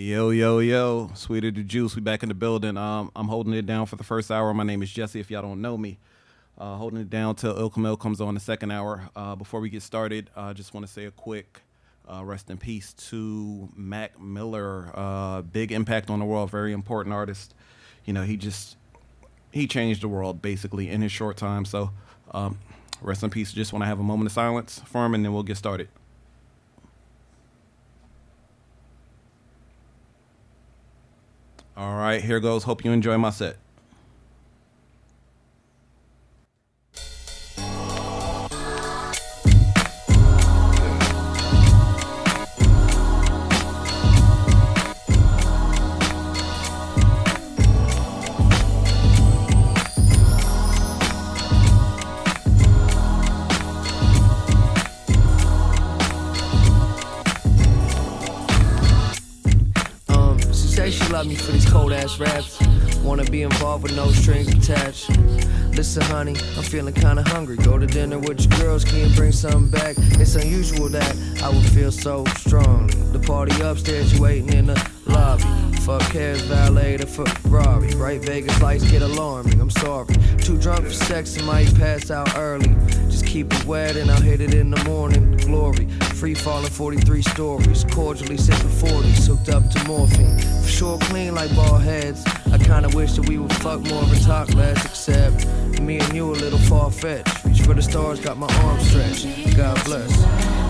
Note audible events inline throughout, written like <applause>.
Yo, yo, yo, Sweeter the Juice. We back in the building. Um, I'm holding it down for the first hour. My name is Jesse, if y'all don't know me. Uh, holding it down till Il Camille comes on the second hour. Uh, before we get started, I uh, just want to say a quick uh, rest in peace to Mac Miller. Uh, big impact on the world, very important artist. You know, he just, he changed the world basically in his short time. So um, rest in peace. Just want to have a moment of silence for him and then we'll get started. All right, here goes. Hope you enjoy my set. Raps. Wanna be involved with no strings attached. Listen, honey, I'm feeling kinda hungry. Go to dinner with your girls, can you bring something back? It's unusual that I would feel so strong. The party upstairs, you waiting in the lobby. Fuck cares, valet the Ferrari. Bright Vegas lights get alarming, I'm sorry. Too drunk for sex and might pass out early. Just keep it wet and I'll hit it in the morning. Glory, free falling 43 stories. Cordially sipping 40s, hooked up to morphine. For sure, clean like ball heads. I kinda wish that we would fuck more and talk less, except me and you a little far fetched. Reach for the stars, got my arms stretched. God bless.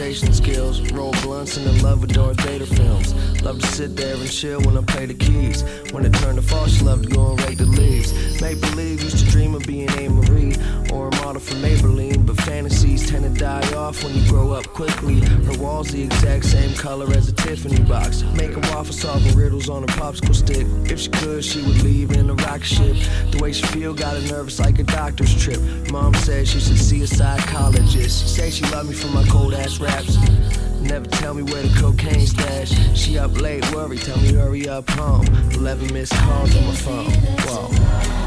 Conversation skills. Roll blunts and in love with Darth Vader films. Love to sit there and chill when I play the keys. When it turned to fall, she loved to go and rake the leaves. Make believe used to dream of being A. Marie or a model for Maybelline. But fantasies tend to die off when you grow up quickly. Her walls the exact same color as a Tiffany box. Making waffle solving riddles on a popsicle stick. If she could, she would leave in a rocket ship. The way she feel got her nervous like a doctor's trip. Mom said she should see a psychologist. Say she loved me for my cold ass Never tell me where the cocaine stash. She up late, worry, tell me hurry up home. 11 missed calls on my phone. Whoa.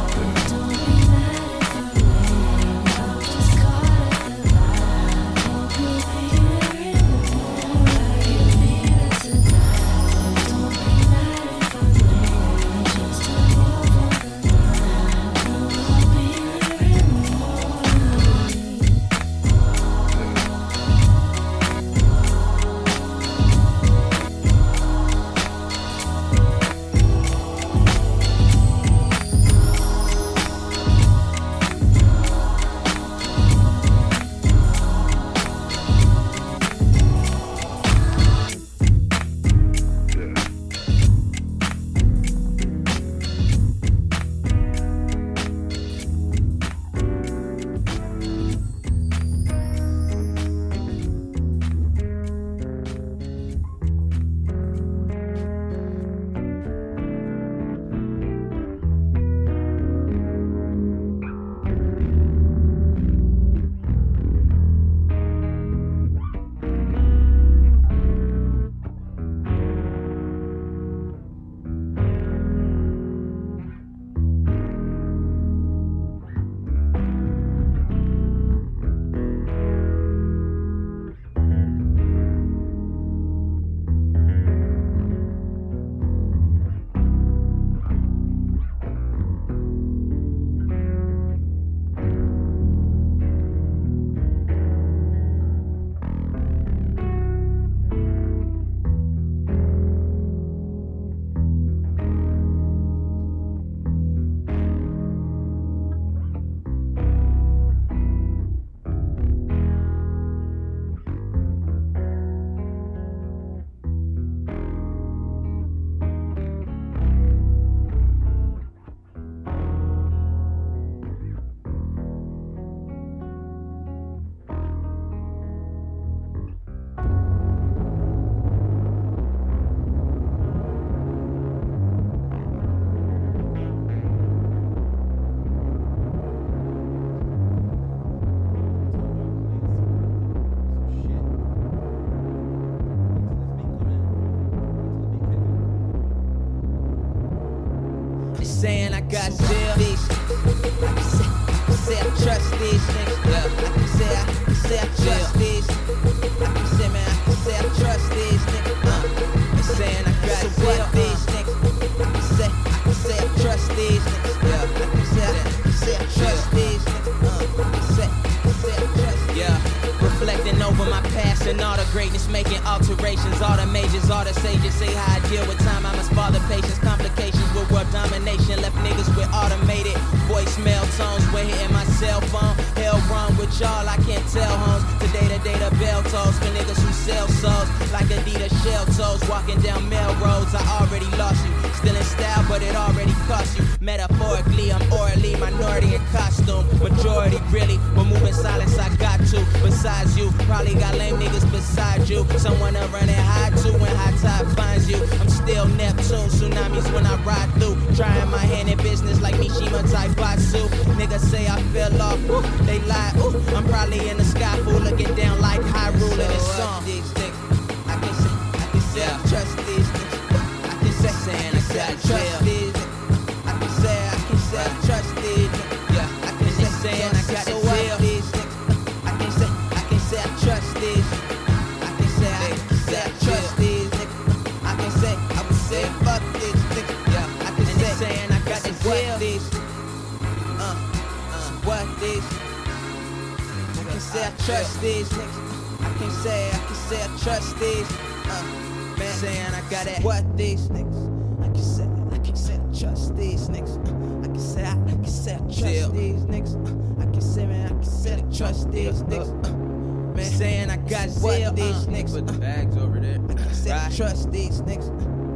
Trust these niggas.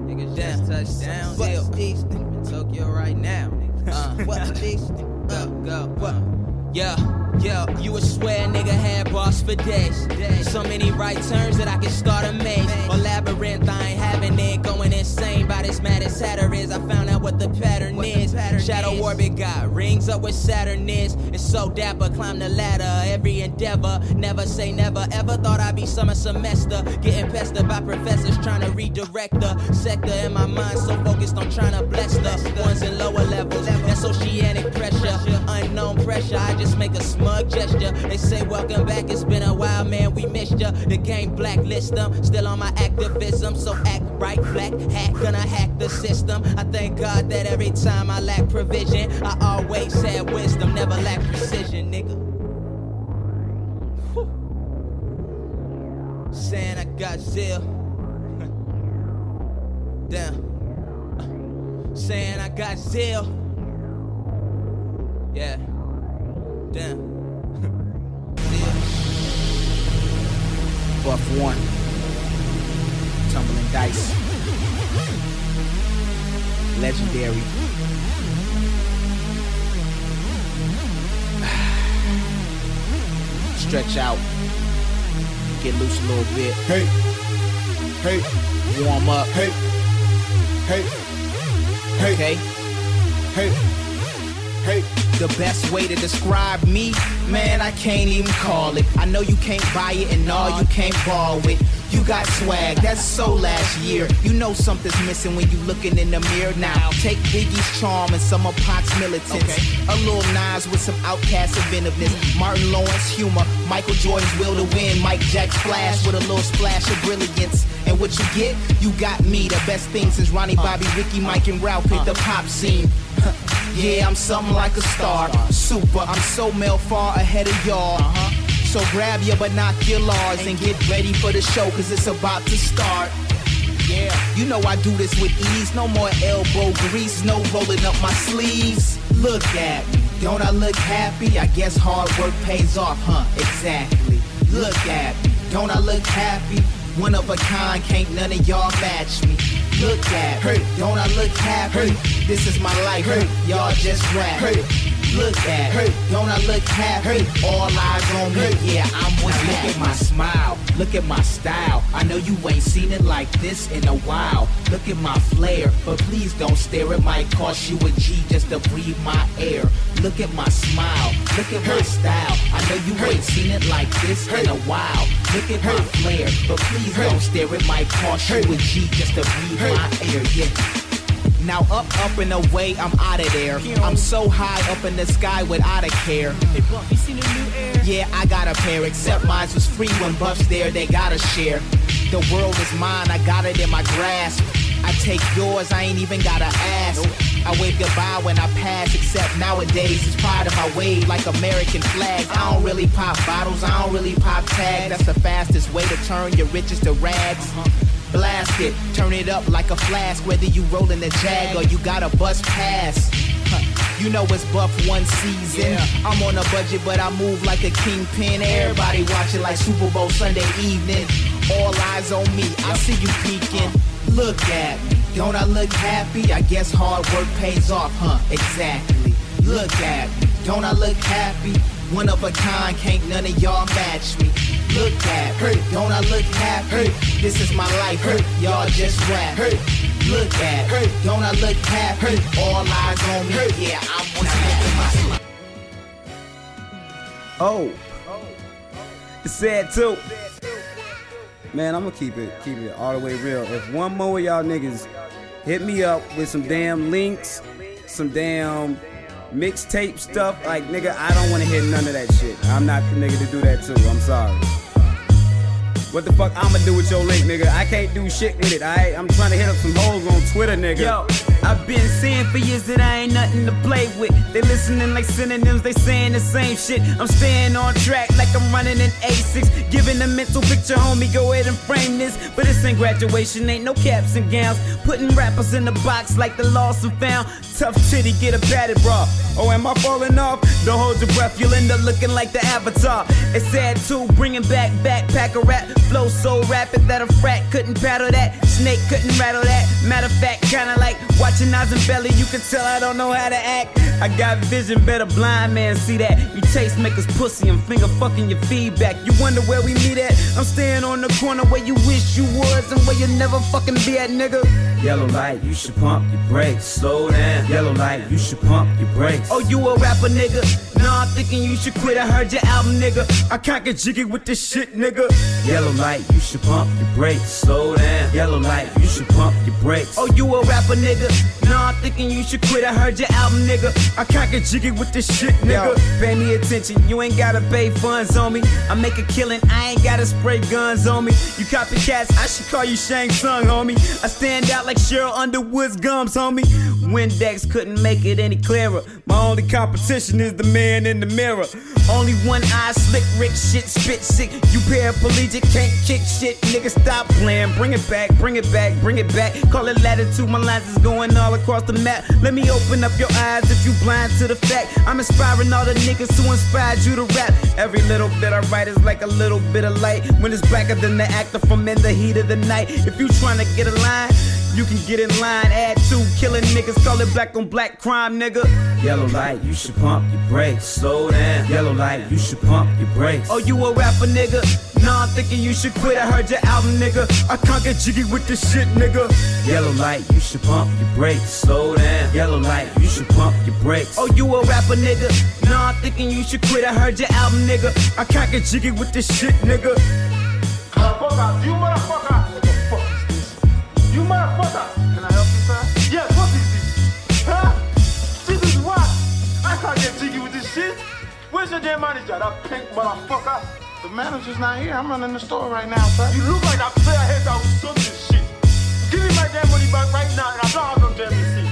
Niggas just touched down. What these niggas. In Tokyo right now. <laughs> Uh, what these niggas. Go, go. What? Uh. Yeah. Yo, you would swear nigga had boss for days. So many right turns that I could start a maze. Or labyrinth, I ain't having it. Going insane by this mad as Saturn is. I found out what the pattern what is. The pattern Shadow is. orbit got rings up with Saturn is. It's so dapper, climb the ladder. Every endeavor, never say never. Ever thought I'd be summer semester. Getting pestered by professors trying to redirect the sector in my mind. So focused on trying to bless the ones in lower levels. That's oceanic pressure, unknown pressure. I just make a smile smug gesture. They say, Welcome back, it's been a while, man, we missed ya. The game blacklist them, still on my activism, so act right, black hat, gonna hack the system. I thank God that every time I lack provision, I always had wisdom, never lack precision, nigga. Saying I got zeal. Damn. Saying I got zeal. Yeah. Damn. Buff one. Tumbling dice. Legendary. <sighs> Stretch out. Get loose a little bit. Hey. Hey. Warm up. Hey. Hey. Hey. Okay. Hey. Hey. The best way to describe me, man, I can't even call it. I know you can't buy it and all you can't borrow it. You got swag, that's so last year. You know something's missing when you looking in the mirror now. Take Biggie's charm and some of Pac's militants. Okay. A little Nas with some OutKast inventiveness. Martin Lawrence humor, Michael Jordan's will to win. Mike Jack's flash with a little splash of brilliance. And what you get, you got me. The best thing since Ronnie, Bobby, Ricky, Mike, and Ralph hit the pop scene. <laughs> Yeah, I'm something like a star. Super, I'm so male far ahead of y'all. Uh-huh. So grab your binoculars and get ready for the show, cause it's about to start. Yeah, you know I do this with ease. No more elbow grease, no rolling up my sleeves. Look at me, don't I look happy? I guess hard work pays off, huh? Exactly. Look at me, don't I look happy? One of a kind, can't none of y'all match me. Look at me, don't I look happy? This is my life, y'all just rap. Look at it, don't I look happy? All eyes on me, yeah, I'm with Look at my smile, look at my style. I know you ain't seen it like this in a while. Look at my flair, but please don't stare. It might cost you a G just to breathe my air. Look at my smile, look at my style. I know you ain't seen it like this in a while. Look at my flair, but please don't stare. It might cost you a G just to breathe my air, yeah. Now up, up and away, I'm out of there. I'm so high up in the sky without a care. Yeah, I got a pair, except mine was free when Buff's there, they gotta share. The world is mine, I got it in my grasp. I take yours, I ain't even gotta ask. I wave goodbye when I pass, except nowadays it's part of my wave like American flags. I don't really pop bottles, I don't really pop tags. That's the fastest way to turn your riches to rags. Blast it, turn it up like a flask, whether you rollin' a jag or you got a bus pass. Huh, You know it's buff one season. I'm on a budget, but I move like a kingpin. Everybody watching like Super Bowl Sunday evening. All eyes on me, I see you peeking. Look at me, don't I look happy? I guess hard work pays off, huh? Exactly. Look at me, don't I look happy? One of a kind, can't none of y'all match me. Look at me, don't I look happy? This is my life, hurt, y'all just rap. hurt. Look at me, don't I look happy? All eyes on me, yeah, I'm what's living my life. Oh. It's sad too. Man, I'm gonna keep it, keep it all the way real. If one more of y'all niggas hit me up with some damn links, some damn mixtape stuff, like nigga, I don't wanna hear none of that shit. I'm not the nigga to do that too. I'm sorry. What the fuck I'ma do with your link, nigga? I can't do shit with it, alright? I'm trying to hit up some hoes on Twitter, nigga. Yo, I've been saying for years that I ain't nothing to play with. They listening like synonyms, they saying the same shit. I'm staying on track like I'm running an A6. Giving a mental picture, homie, go ahead and frame this. But this ain't graduation, ain't no caps and gowns. Putting rappers in the box like the lost and found. Tough titty, get a padded bra. Oh, am I falling off? Don't hold your breath, you'll end up looking like the avatar. It's sad too, bringing back backpacker rap. Flow so rapid that a frat couldn't paddle that. Snake couldn't rattle that. Matter of fact, kinda like watching Nas and Belly, you can tell I don't know how to act. I got vision, better blind man see that. You taste makers pussy and finger fucking your feedback. You wonder where we meet at? I'm staying on the corner where you wish you was and where you never fucking be at, nigga. Yellow light, you should pump your brakes. Slow down. Yellow light, you should pump your brakes. Oh, you a rapper, nigga? Nah, I'm thinking you should quit. I heard your album, nigga. I can't get jiggy with this shit, nigga. Yellow light, you should pump your brakes. Slow down. Yellow light, you should pump your brakes. Oh, you a rapper, nigga? Nah, I'm thinking you should quit. I heard your album, nigga. I can't get jiggy with this shit, nigga. Pay me attention, you ain't gotta pay funds on me. I make a killing, I ain't gotta spray guns on me. You copycats, I should call you Shang Tsung, homie. I stand out like Cheryl Underwood's gums, homie. Windex couldn't make it any clearer. My only competition is the man in the mirror. Only one eye slick, Rick shit, spit sick. You paraplegic, can't kick shit, nigga. Stop playing, bring it back, bring it back, bring it back. Call it latitude, my lines is going all across the map. Let me open up your eyes if you blind to the fact. I'm inspiring all the niggas to inspire you to rap. Every little bit I write is like a little bit of light. When it's blacker than the actor from in the heat of the night. If you trying to get a line, you can get in line. Add two killing niggas, call it black on black crime, nigga. Yellow light, you should pump your brakes. Slow down. Yellow light, you should pump your brakes. Oh, you a rapper, nigga? Nah, I'm thinking you should quit. I heard your album, nigga. I can't get jiggy with this shit, nigga. Yellow light, you should pump your brakes. Slow down. Yellow light, you should pump your brakes. Oh, you a rapper, nigga? Nah, I'm thinking you should quit. I heard your album, nigga. I can't get jiggy with this shit, nigga. Motherfucker, you motherfucker. You. Can I help you, sir? Yes, what is this? Huh? This is what? I can't get jiggy with this shit. Where's your damn manager, that pink motherfucker? The manager's not here. I'm running the store right now, sir. You look like that player head that was this shit. Give me my damn money back right now, and I don't have damn.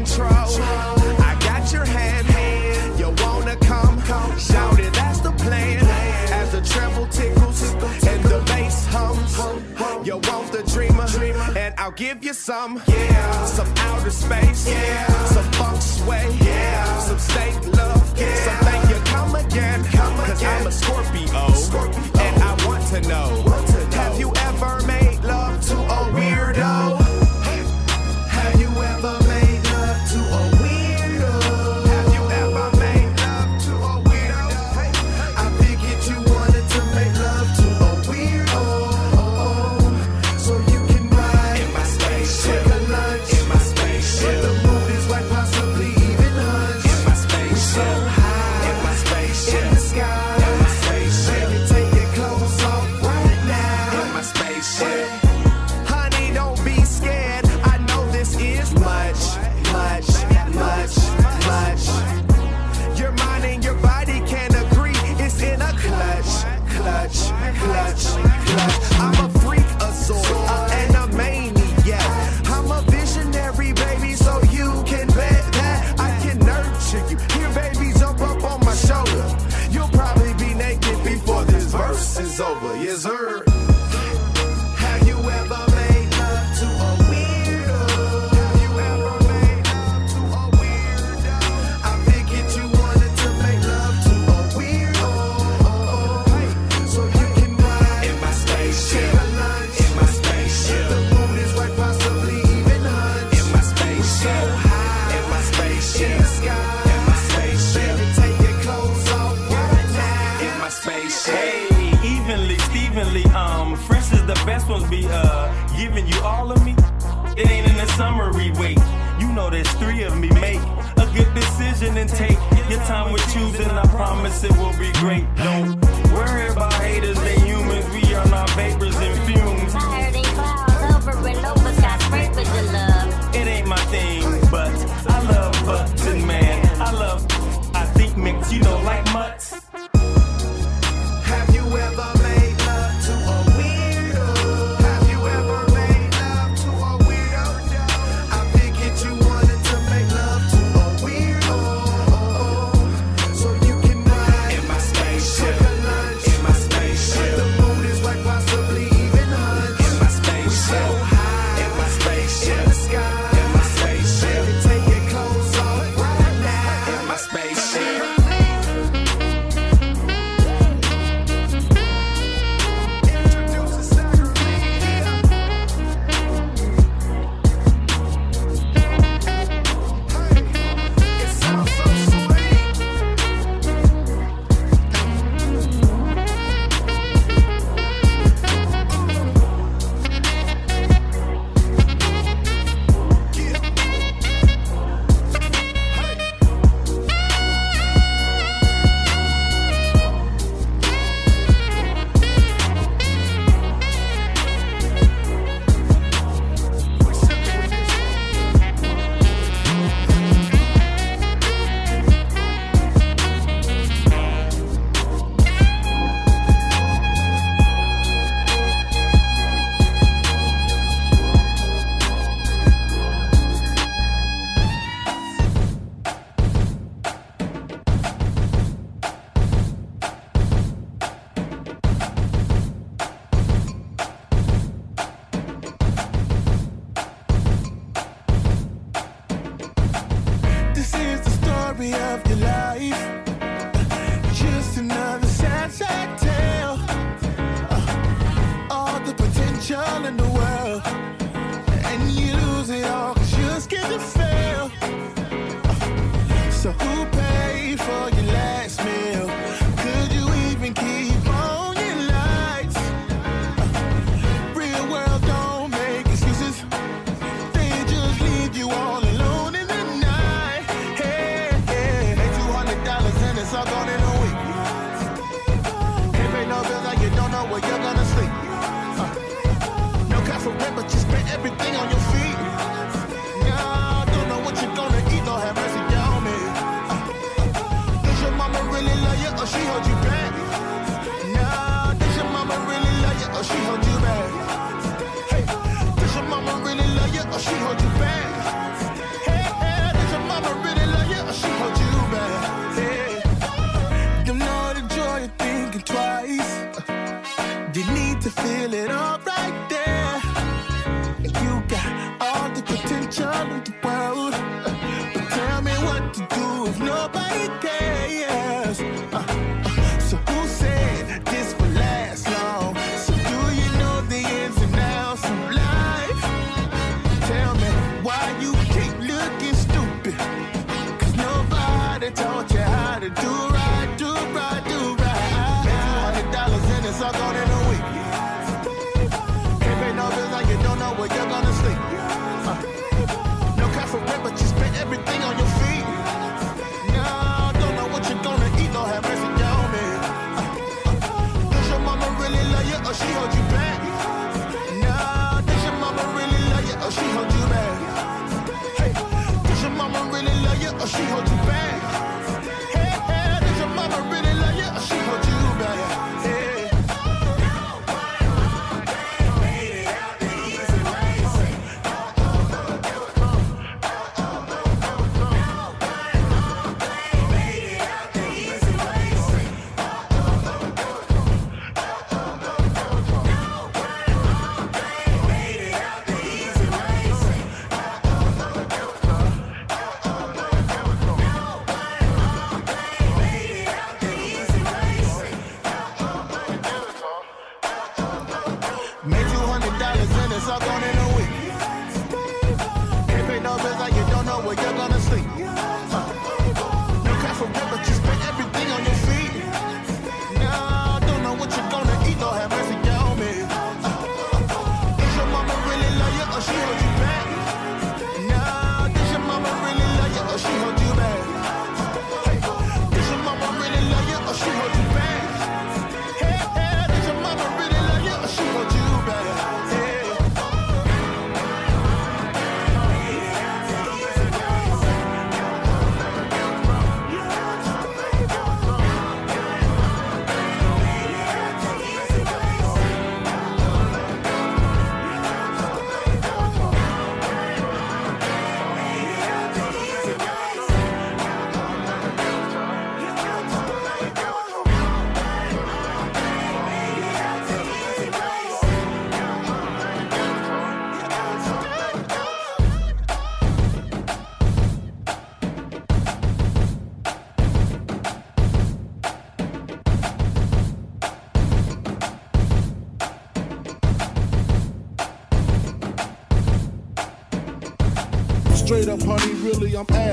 control. I got your hand, you wanna come, shout it, that's the plan. As the treble tickles and the bass hums, you want the dreamer, and I'll give you some, yeah, some outer space, yeah, some funk sway, yeah, some state love, yeah, so thank you, come again, come again. Cause I'm a Scorpio, Scorpio, and I want to know, want to know. have you ever promise it will be great. No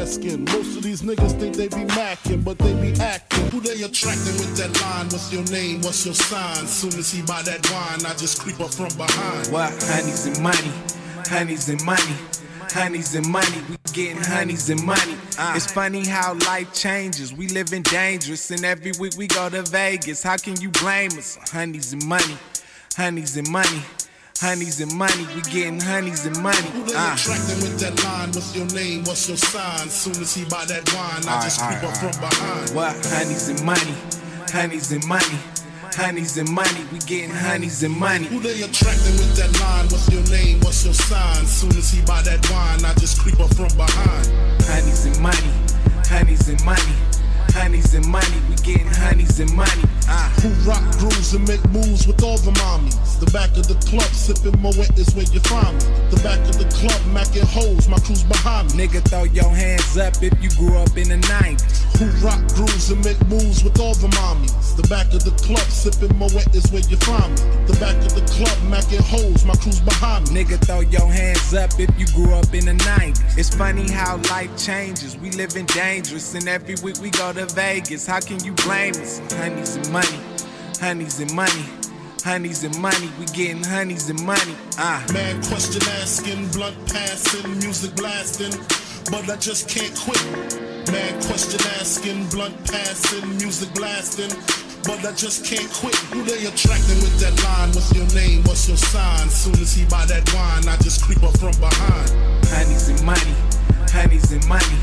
asking. Most of these niggas think they be macking, but they be acting. Who they attracting with that line? What's your name? What's your sign? Soon as he buy that wine, I just creep up from behind. What? Honeys and money. Honeys and money. Honeys and money. We getting honeys and money. Ah. It's funny how life changes. We living dangerous, and every week we go to Vegas. How can you blame us? Honeys and money. Honeys and money. Honeys and money. We getting honeys and money. Who they Uh. attracting with that line? What's your name? What's your sign? Soon as he buy that wine, I just creep up from behind. What? Honeys and money. Honeys and money. Honeys and money. We getting honeys and money. Who they attracting with that line? What's your name? What's your sign? Soon as he buy that wine, I just creep up from behind. Honeys and money. Honeys and money. Honeys and money. We getting honeys and money. Uh. Who rock grooves and make moves with all the mommies? The back of the club, sipping Moet is where you find me. The back of the club, macking hoes, my crew's behind me. Nigga, throw your hands up if you grew up in the 90s. Who rock grooves and make moves with all the mommies? The back of the club, sipping Moet is where you find me. The back of the club, macking hoes, my crew's behind me. Nigga, throw your hands up if you grew up in the 90s. It's funny how life changes. We living dangerous, and every week we go to Vegas. How can you blame us? Honeys and money. Honeys and money. Honeys and money. We getting honeys and money. Ah. Man, question asking, blunt passing, music blasting, but I just can't quit. Mad question asking, blunt passing, music blasting. But I just can't quit. Who they attracting with that line? What's your name? What's your sign? Soon as he buy that wine, I just creep up from behind. Honeys and money, honeys and money,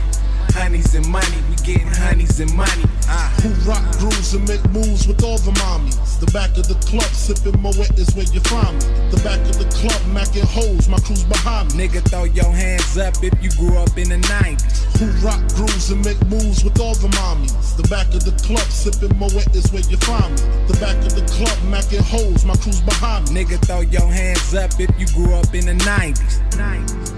honeys and money. We getting honeys and money. Ah. Who rock grooves and make moves with all the mommies? The back of the club sipping Moet is where you find me. The back of the club macking hoes, my crew's behind me. Nigga, throw your hands up if you grew up in the 90s. Who rock grooves and make moves with all the mommies? The back of the club sipping Moet is where you find me. The back of the club macking hoes, my crew's behind me. Nigga, throw your hands up if you grew up in the 90s. 90s.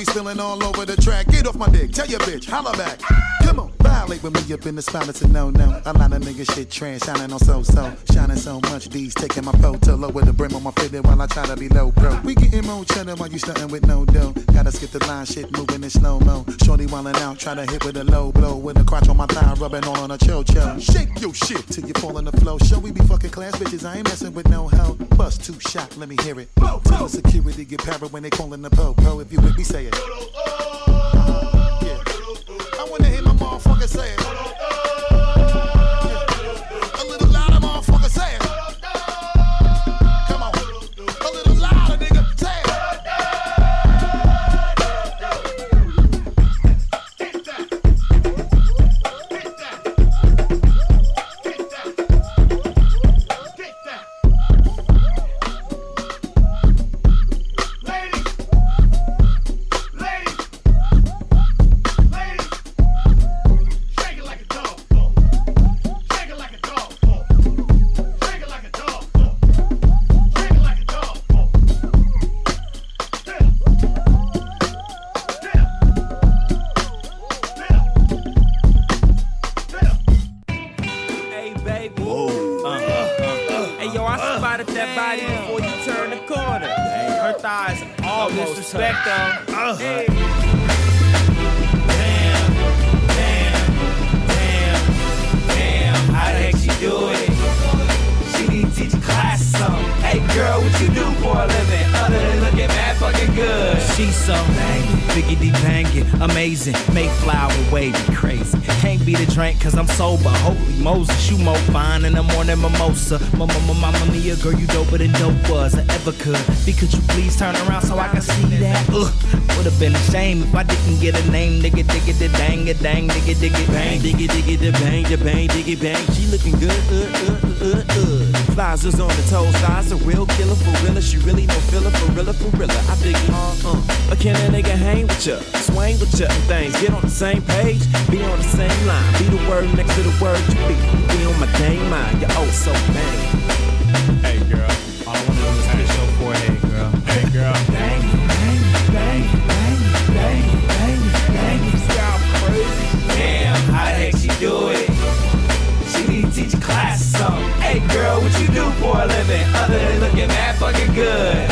Be spilling all over the track. Get off my dick. Tell your bitch, holla back. Come on. Violate with me up in the spot, it's a no no. A lot of niggas shit trash, shining on so so. Shining so much, these taking my photo lower the brim on my fitted while I try to be low pro. We getting more cheddar while you stunting with no dough. Gotta skip the line, shit moving in slow mo. Shorty wildin' out, try to hit with a low blow. With a crotch on my thigh, rubbing all on a cho cho. Shake your shit till you fall on the floor. Show we be fucking class bitches, I ain't messing with no hoe. Bust two shot, let me hear it. Tell the security get para when they callin' the po po. If you with me, say it. I wanna hear my motherfucker say it. Mimosa. Mama, mama, mama, mia, girl, you doper than dope was I ever could. Be could you please turn around so I can see that? Ugh, would've been a shame if I didn't get a name. Nigga, digga, da dang, a dang, digga, digga, bang, digga, digga, da bang, da bang, digga, bang. She looking good, uh, uh, uh, uh. Flies was on the toe size, a real killer for real. She really no filler for real, for real. I dig uh, uh. Can a nigga hang with ya, swing with and things? Get on the same page, be on the same line. Be the word next to the word you be. Be on my dang mind, you're oh so bang. Hey girl, all I wanna do is kiss your forehead, girl. Hey girl. Bang, bang, bang, bang, bang, bang, bang. Stop crazy. Damn, how the heck she do it? She need to teach a class something. Hey girl, what you do for a living? Other than looking mad fucking good.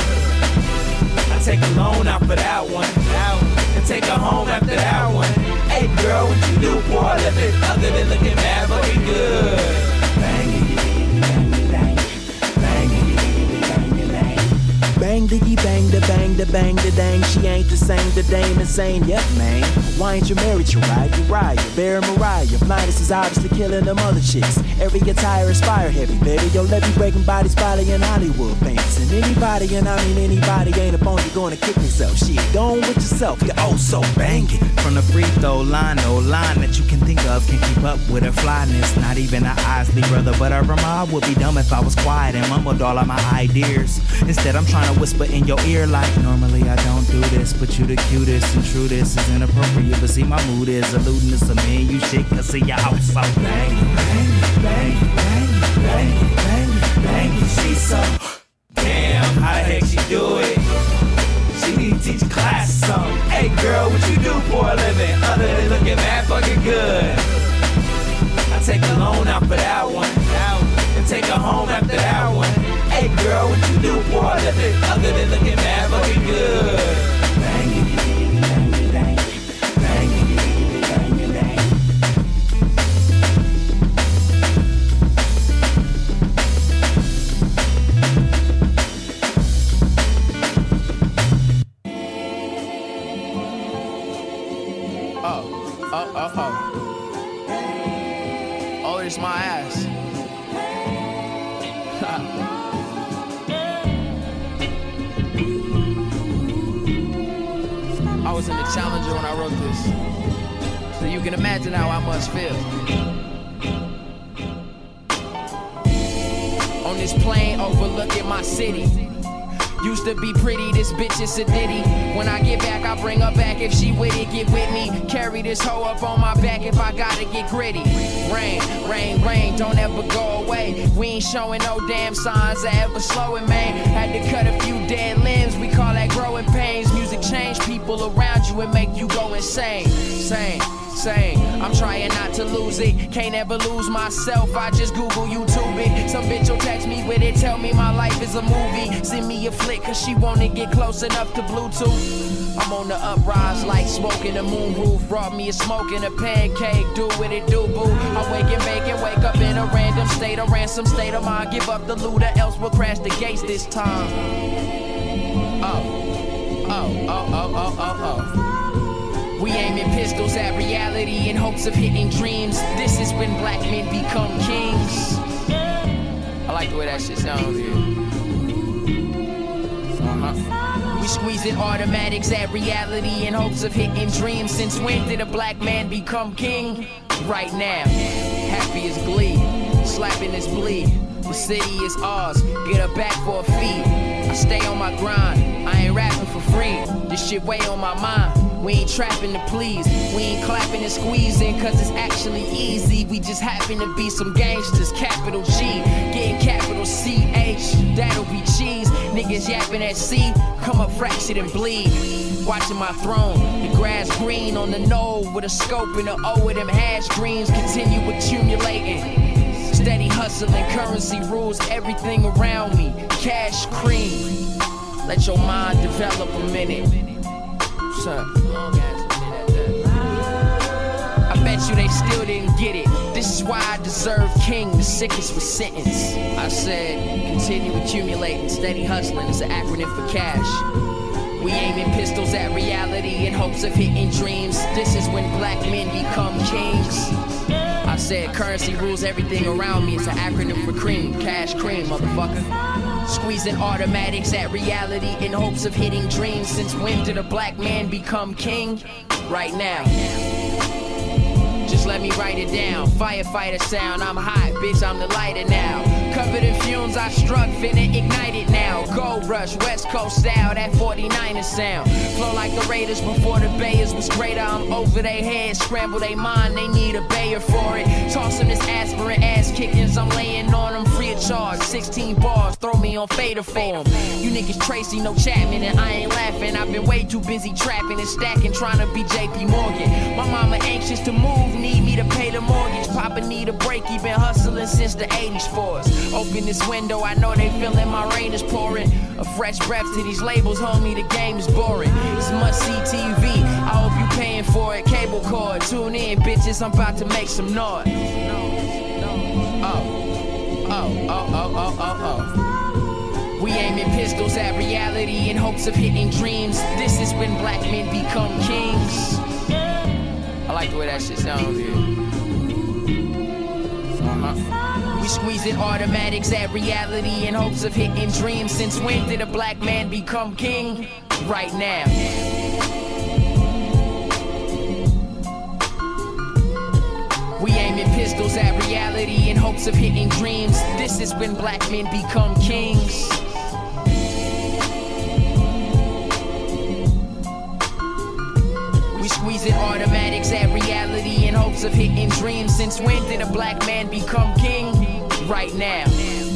I take a loan out for that one. And take her home after that one. Hey girl, what you do for a living? Other than looking mad fucking good. Bang diggy bang the bang the bang the dang. She ain't the same, the dame insane. Yep, man. Why ain't you married? Uriah, Uriah, Bear Mariah. Midas is obviously killing them other chicks. Every attire inspire heavy, baby. Yo, let me breaking bodies, body in Hollywood bands. And anybody, and I mean anybody, ain't up on you gonna kick yourself. Shit, go on with yourself. You're oh so banging. From the free throw line, no line that you can think of can keep up with her flyness. Not even a Isley brother, but a Ramah would be dumb if I was quiet and mumbled all of my ideas. Instead, I'm trying to whisper in your ear like normally I don't do this, but you the cutest and true this is inappropriate. But see, my mood is alluding to some man you shit, cause see your house so bang, bang, bang, bang, bang, bang, bang. She's so Damn, how the heck she do it? She need to teach class something. Hey girl, what you do for a living? Other than looking mad fucking good. I take a loan out for that one. And take her home after that one. Hey girl, what you do for a living? Other than looking mad fucking good. Imagine how I must feel. On this plane overlooking my city. Used to be pretty, this bitch is a ditty. When I get back, I bring her back. If she with it, get with me. Carry this hoe up on my back if I gotta get gritty. Rain, rain, rain, don't ever go away. We ain't showing no damn signs of ever slowing, man. Had to cut a few dead limbs, we call that growing pains. Music change people around you and make you go insane. Same. Same. I'm trying not to lose it. Can't ever lose myself. I just Google YouTube it. Some bitch will text me with it. Tell me my life is a movie. Send me a flick cause she wanna get close enough to Bluetooth. I'm on the uprise like smoking a moon roof. Brought me a smoke and a pancake. Do what it do, boo. I wake and bake and wake up in a random state of ransom state of mind. Give up the loot or else we'll crash the gates this time. Oh, oh, oh, oh, oh, oh, oh. We aiming pistols at reality in hopes of hitting dreams. This is when black men become kings. I like the way that shit sounds. Uh-huh. We squeezing automatics at reality in hopes of hitting dreams. Since when did a black man become king? Right now, happy as glee, slapping his bleed. The city is ours, get her back for a fee. I stay on my grind, I ain't rapping for free. This shit weigh on my mind. We ain't trapping to please. We ain't clapping and squeezing cause it's actually easy. We just happen to be some gangsters. Capital G, getting capital C H. That'll be cheese. Niggas yapping at C, come up fractured and bleed. Watching my throne, the grass green on the node with a scope and a O with them hash greens. Continue accumulating. Steady hustling, currency rules everything around me. Cash cream. Let your mind develop a minute. I bet you they still didn't get it. This is why I deserve king, the sickest was sentence. I said, continue accumulating, steady hustling is an acronym for cash. We aiming pistols at reality in hopes of hitting dreams. This is when black men become kings. I said currency rules everything around me. It's an acronym for cream, cash cream, motherfucker. Squeezing automatics at reality in hopes of hitting dreams. Since when did a black man become king? Right now. Just let me write it down. Firefighter sound, I'm hot, bitch, I'm the lighter now. Covered in fumes, I struck, finna ignite it now. Gold rush, West Coast style, that 49er sound. Flow like the Raiders before the Bayers was greater. I'm over their heads, scramble they mind, they need a Bayer for it. Toss them this aspirin, ass kickings, I'm laying on them free of charge. 16 bars, throw me on fader form. You niggas Tracy, no Chapman, and I ain't laughing. I've been way too busy trapping and stacking, trying to be JP Morgan. My mama anxious to move, need me to pay the mortgage. Papa need a break, he been hustling since the 80s for us. Open this window, I know they feeling my rain is pouring. A fresh breath to these labels, homie, the game is boring. It's must see TV, I hope you paying for it. Cable cord, tune in, bitches, I'm about to make some noise. Oh, oh, oh, oh, oh, oh, oh. We aiming pistols at reality in hopes of hitting dreams. This is when black men become kings. I like the way that shit sounds. Uh-huh. We squeezing automatics at reality in hopes of hitting dreams. Since when did a black man become king? Right now. We aiming pistols at reality in hopes of hitting dreams. This is when black men become kings. We squeezing automatics at reality in hopes of hitting dreams. Since when did a black man become king? Right now.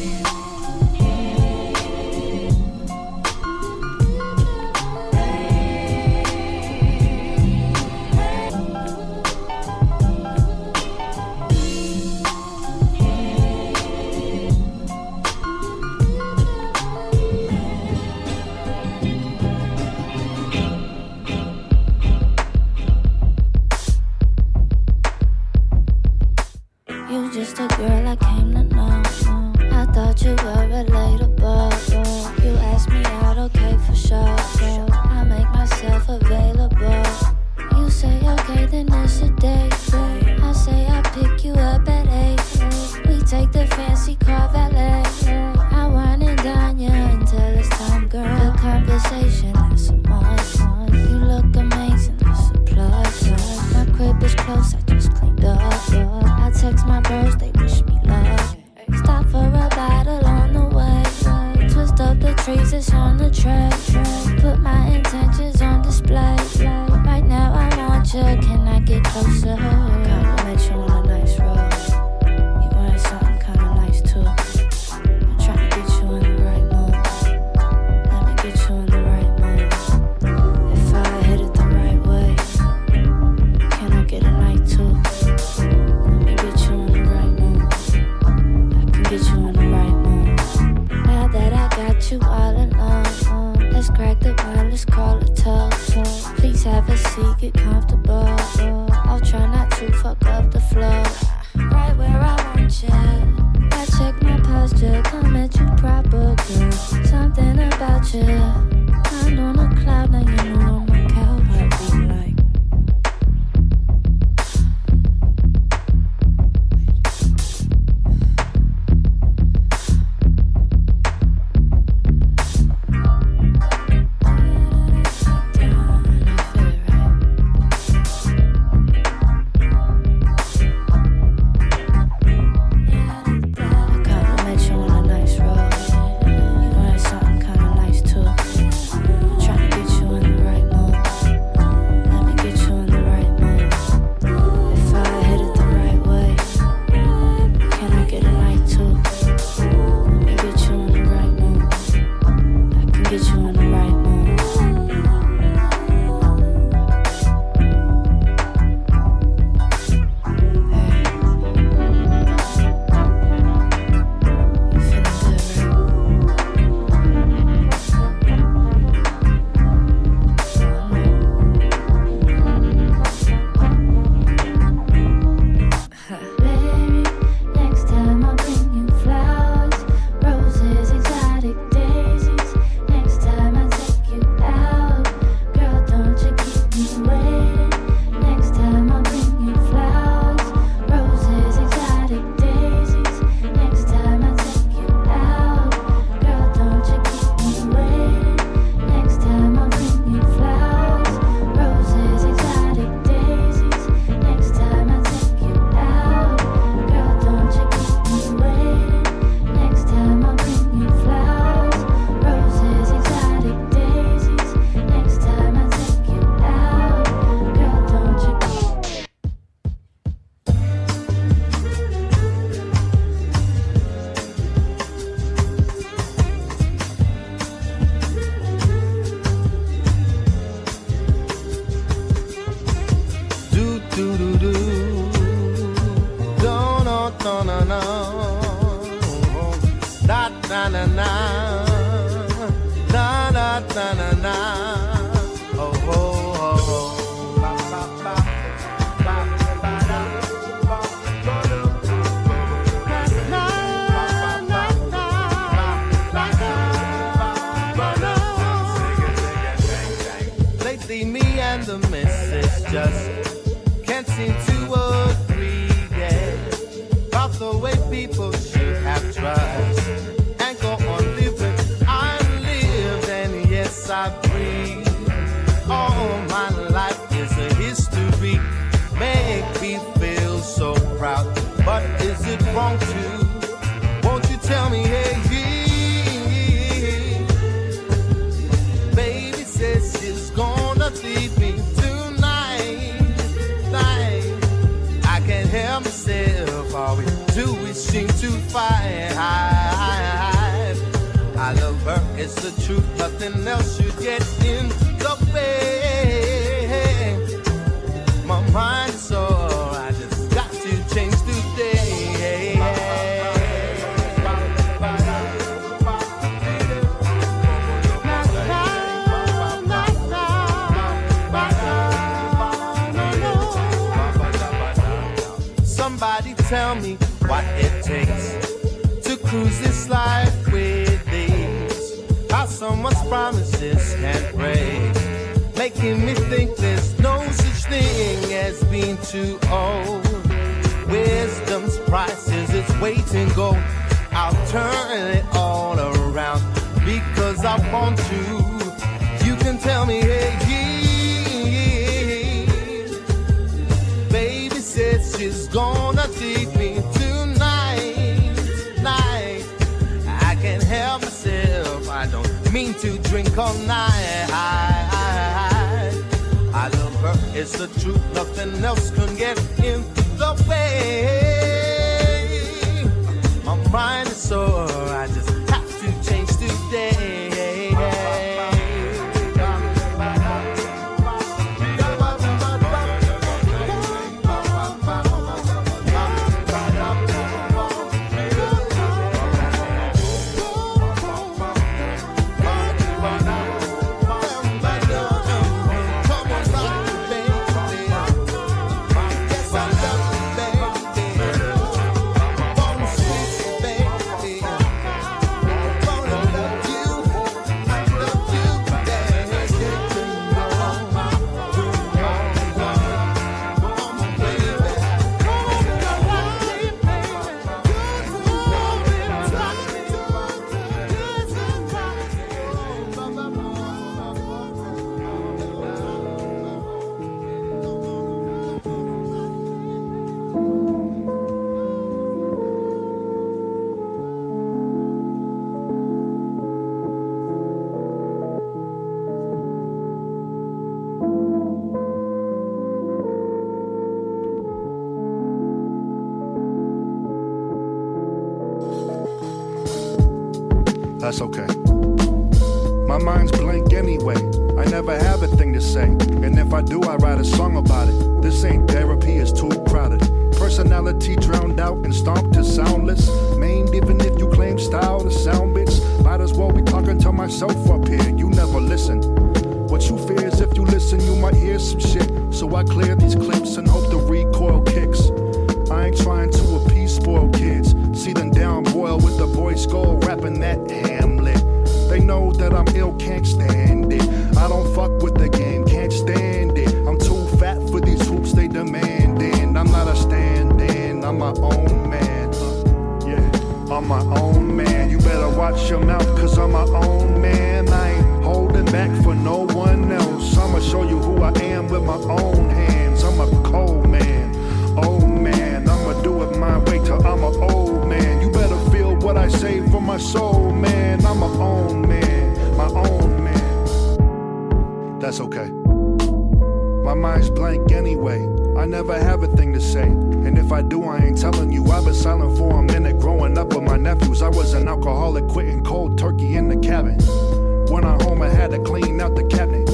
That's okay. My mind's blank anyway. I never have a thing to say. And if I do, I write a song about it. This ain't therapy, it's too crowded. Personality drowned out and stomped to soundless. Maimed even if you claim style to sound bitch. Might as well be talking to myself up here. You never listen. What you fear is if you listen, you might hear some shit. So I clear these clips and hope the recoil kicks. I ain't trying to appease spoiled kids. See them down boil with the boy skull rapping that Hamlet. That I'm ill, can't stand it. I don't fuck with the game, can't stand it. I'm too fat for these hoops they demanding. I'm not a stand-in, I'm my own man. Uh, yeah, I'm my own man. You better watch your mouth, cause I'm my own man. I ain't holding back for no one else. I'ma show you who I am with my own hands. I'm a cold man, old man. I'ma do it my way till I'm an old man. You better feel what I say for my soul, man. I'm my own man, my own man. That's okay. My mind's blank anyway. I never have a thing to say. And if I do, I ain't telling you. I've been silent for a minute growing up with my nephews. I was an alcoholic, quitting cold turkey in the cabin. When I home, I had to clean out the cabinet.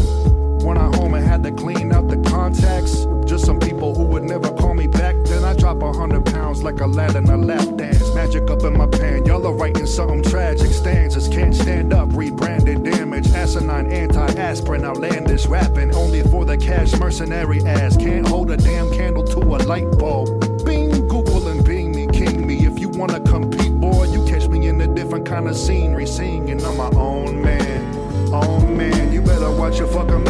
When I home, I had to clean out the contacts. Just some people who would never call me back. Then I drop a hundred pounds like a lad in a lap dance. Magic up in my pan. Y'all are writing something tragic. Stanzas can't stand up. Rebranded damage. Asinine anti-aspirin. Outlandish rapping. Only for the cash mercenary ass. Can't hold a damn candle to a light bulb. Bing, Google and Bing me, king me. If you wanna compete, boy, you catch me in a different kind of scenery. Singing, I'm my own man. Own man. You better watch your fucking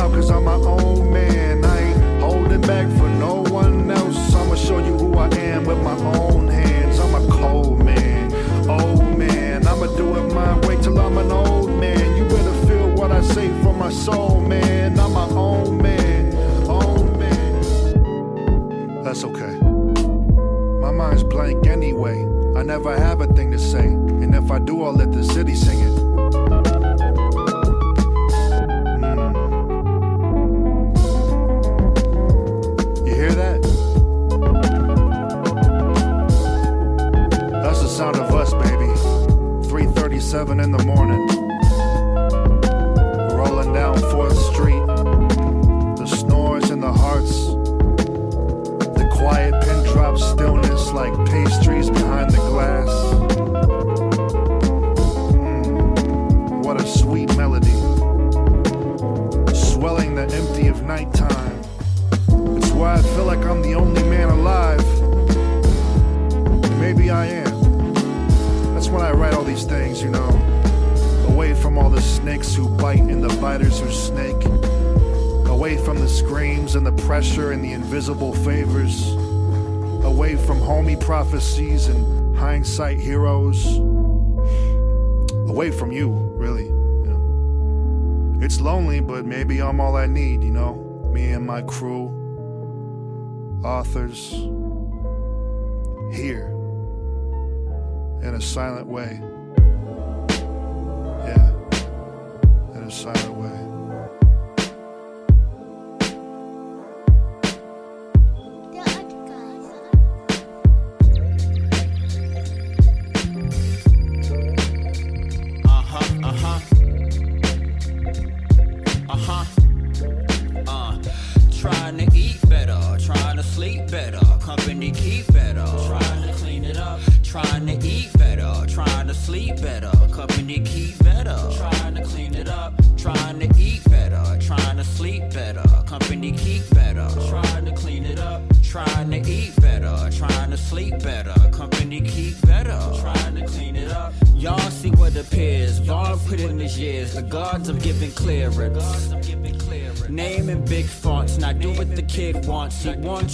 my soul, man. I'm my own man, own man. That's okay. My mind's blank anyway. I never have a thing to say. And if I do, I'll let the city sing it. From the screams and the pressure and the invisible favors. Away from homie prophecies and hindsight heroes. Away from you, really. You know. It's lonely, but maybe I'm all I need, you know. Me and my crew, authors, here, in a silent way. Yeah, in a silent way.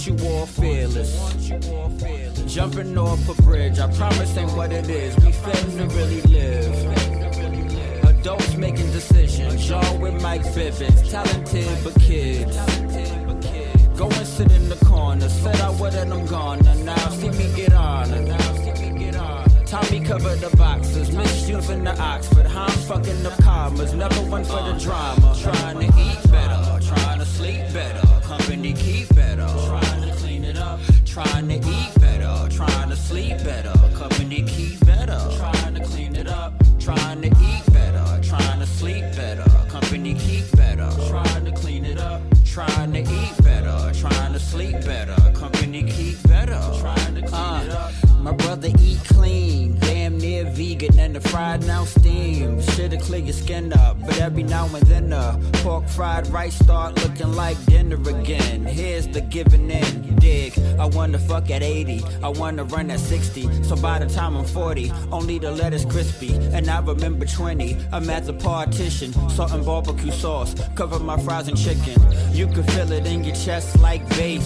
He wants you all fearless. Jumping off a bridge. I promise ain't what it is. We finna really live. Adults making decisions. Y'all with Mike Bivins. Talented but kids. Go and sit in the corner. Said I would and I'm gone. And now see me get on. Tommy covered the boxes, in the Oxford. I'm fucking the commas, never one for the drama. Rice start looking like dinner again. Here's the giving in, dig. I wanna fuck at 80, I wanna run at 60. So by the time I'm 40, only the lettuce crispy. And I remember 20, I'm at the partition, salt and barbecue sauce, cover my fries and chicken. You can feel it in your chest like bass.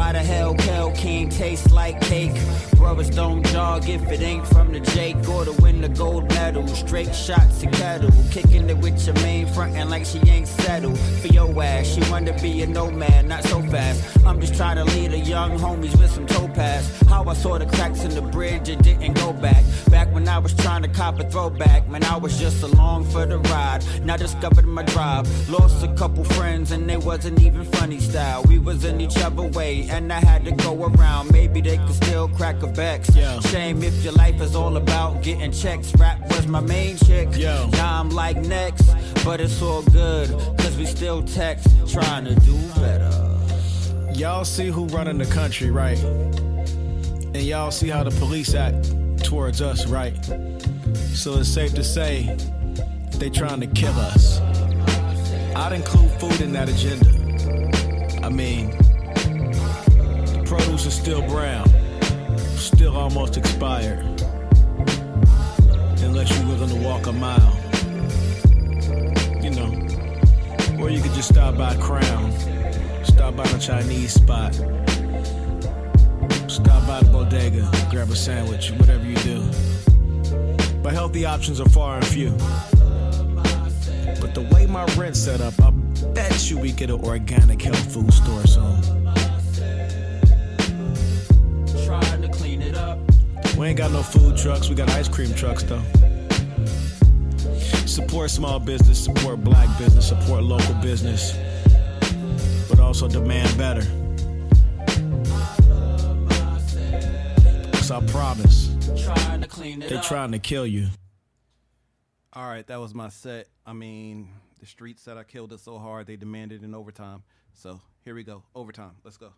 Why the hell Kel King tastes like cake? Brothers don't jog if it ain't from the Jake or to win the gold medal. Straight shots to kettle, kicking it with your main frontin' like she ain't settled. For your ass, she wanna be a nomad, not so fast. I'm just trying to lead a young homies with some topaz. How I saw the cracks in the bridge, it didn't go back. Back when I was trying to cop a throwback, man, I was just along for the ride. Now discovered my drive, lost a couple friends and they wasn't even funny style. We was in each other way, and I had to go around. Maybe they could still crack a backs. Shame if your life is all about getting checks. Rap was my main chick. Now I'm like next, but it's all good, cause we still text, trying to do better. Y'all see who running the country, right? And y'all see how the police act towards us, right? So it's safe to say they trying to kill us. I'd include food in that agenda. I mean, produce is still brown, still almost expired. Unless you're willing to walk a mile. You know, or you could just stop by Crown, stop by the Chinese spot, stop by the bodega, grab a sandwich, whatever you do. But healthy options are far and few. But the way my rent's set up, I bet you we get an organic health food store soon. We ain't got no food trucks, we got ice cream trucks though. Support small business, support black business, support local business, but also demand better. Cause I promise, Trying to clean it they up. trying to kill you. All right, that was my set. I mean, the streets said I killed it so hard they demanded an overtime. So here we go, overtime. Let's go.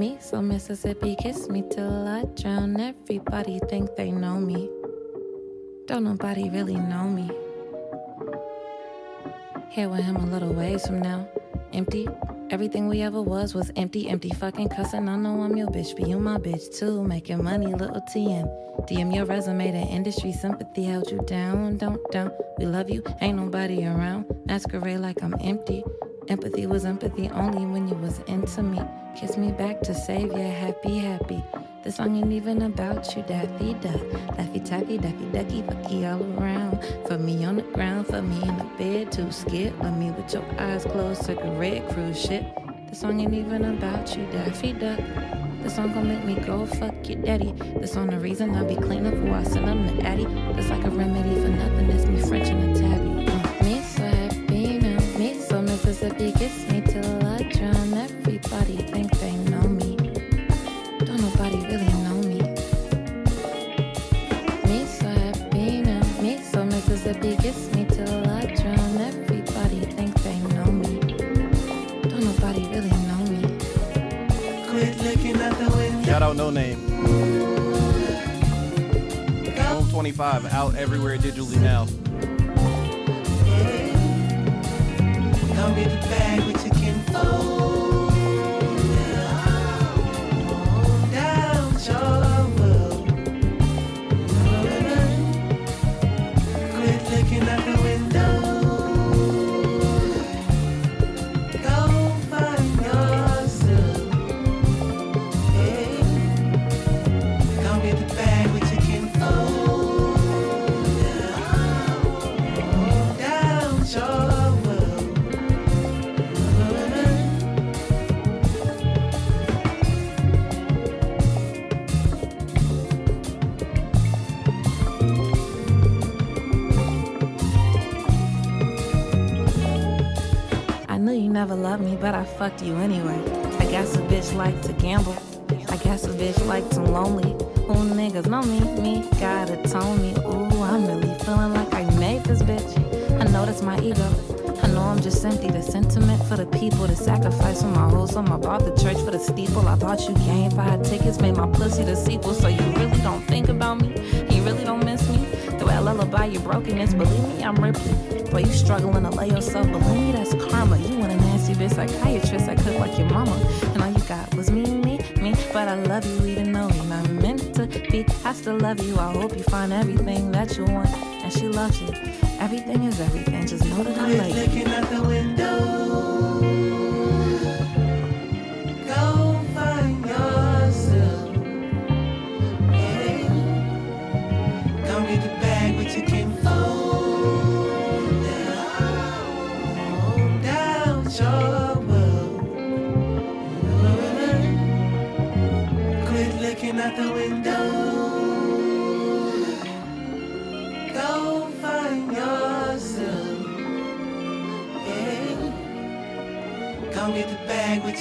Me so Mississippi. Kiss me till I drown. Everybody think they know me. Don't nobody really know me. Here with him a little ways from now. Empty. Everything we ever was was empty, empty fucking cussing. I know I'm your bitch, but you my bitch too. Making money, little TM. DM your resume to industry sympathy held you down, don't down. We love you, ain't nobody around. Masquerade like I'm empty. Empathy was empathy only when you was into me. Kiss me back to save ya, happy, happy. This song ain't even about you, Daffy Duck. Daffy Taffy, Daffy Ducky, Fucky all around. For me on the ground, for me in the bed, too scared. Love me with your eyes closed, took a red cruise ship. This song ain't even about you, Daffy Duck. This song gon' make me go fuck your daddy. This on the reason I be clean up who I send them to Addy. This like a remedy for nothing, it's me French and a tabby. Me so Mississippi, kiss me till I drown. Everybody think they know me. Don't nobody really know me. Me so happy now, me so Mississippi, kiss me till I drown. Everybody think they know me. Don't nobody really know me. Quit looking out the window. Shout out No Name. Home 25 out everywhere digitally now. Come get the bag with your kinfolk. Down your never loved me, but I fucked you anyway. I guess a bitch like to gamble. I guess a bitch like to lonely. Who niggas know me? Me gotta tone me. Ooh, I'm really feeling like I made this bitch. I know that's my ego. I know I'm just empty. The sentiment for the people, the sacrifice for my hoes. I'm about the church for the steeple. I bought you game five tickets, made my pussy the sequel. So you really don't think about me? You really don't miss me? The way I lullaby your brokenness, believe me, I'm Ripley. But you struggling to lay yourself, believe me, that's karma. You want a nasty bitch psychiatrist, I cook like your mama. And all you got was me, me, me. But I love you even though you're not meant to be. I still love you, I hope you find everything that you want. And she loves you. Everything is everything, just know that I Quit love you. looking out the window.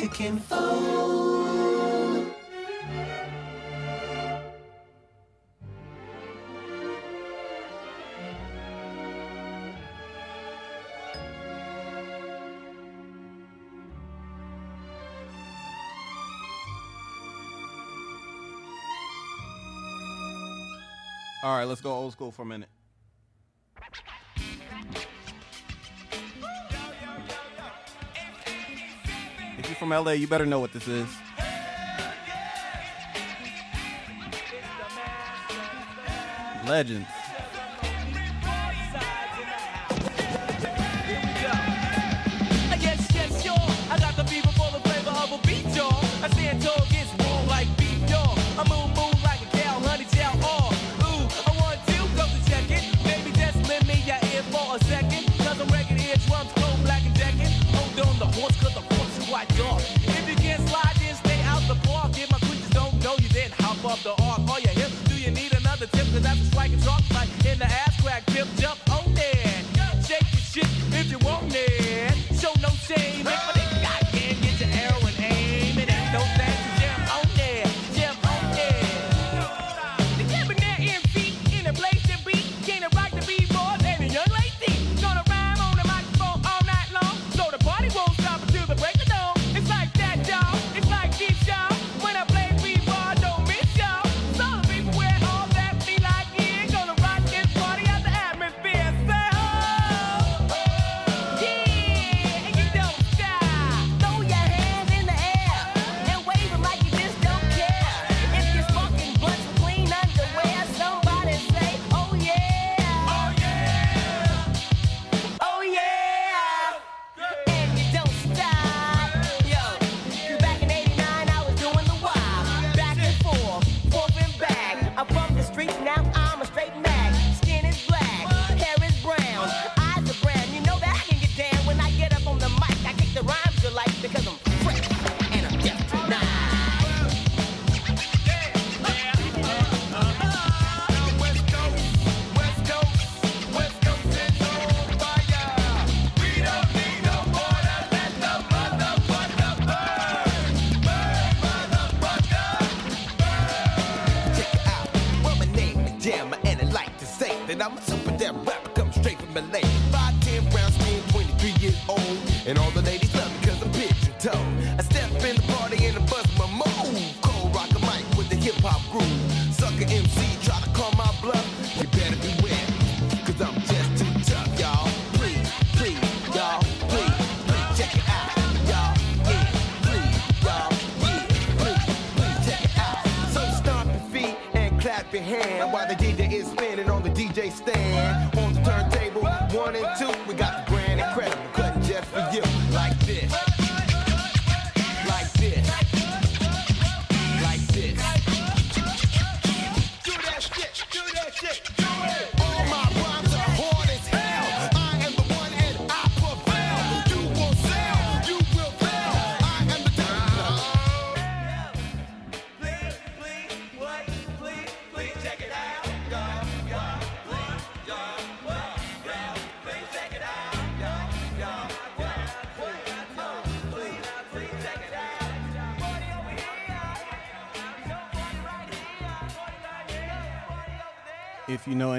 Bag with. All right, let's go old school for a minute. From LA, you better know what this is. Legends.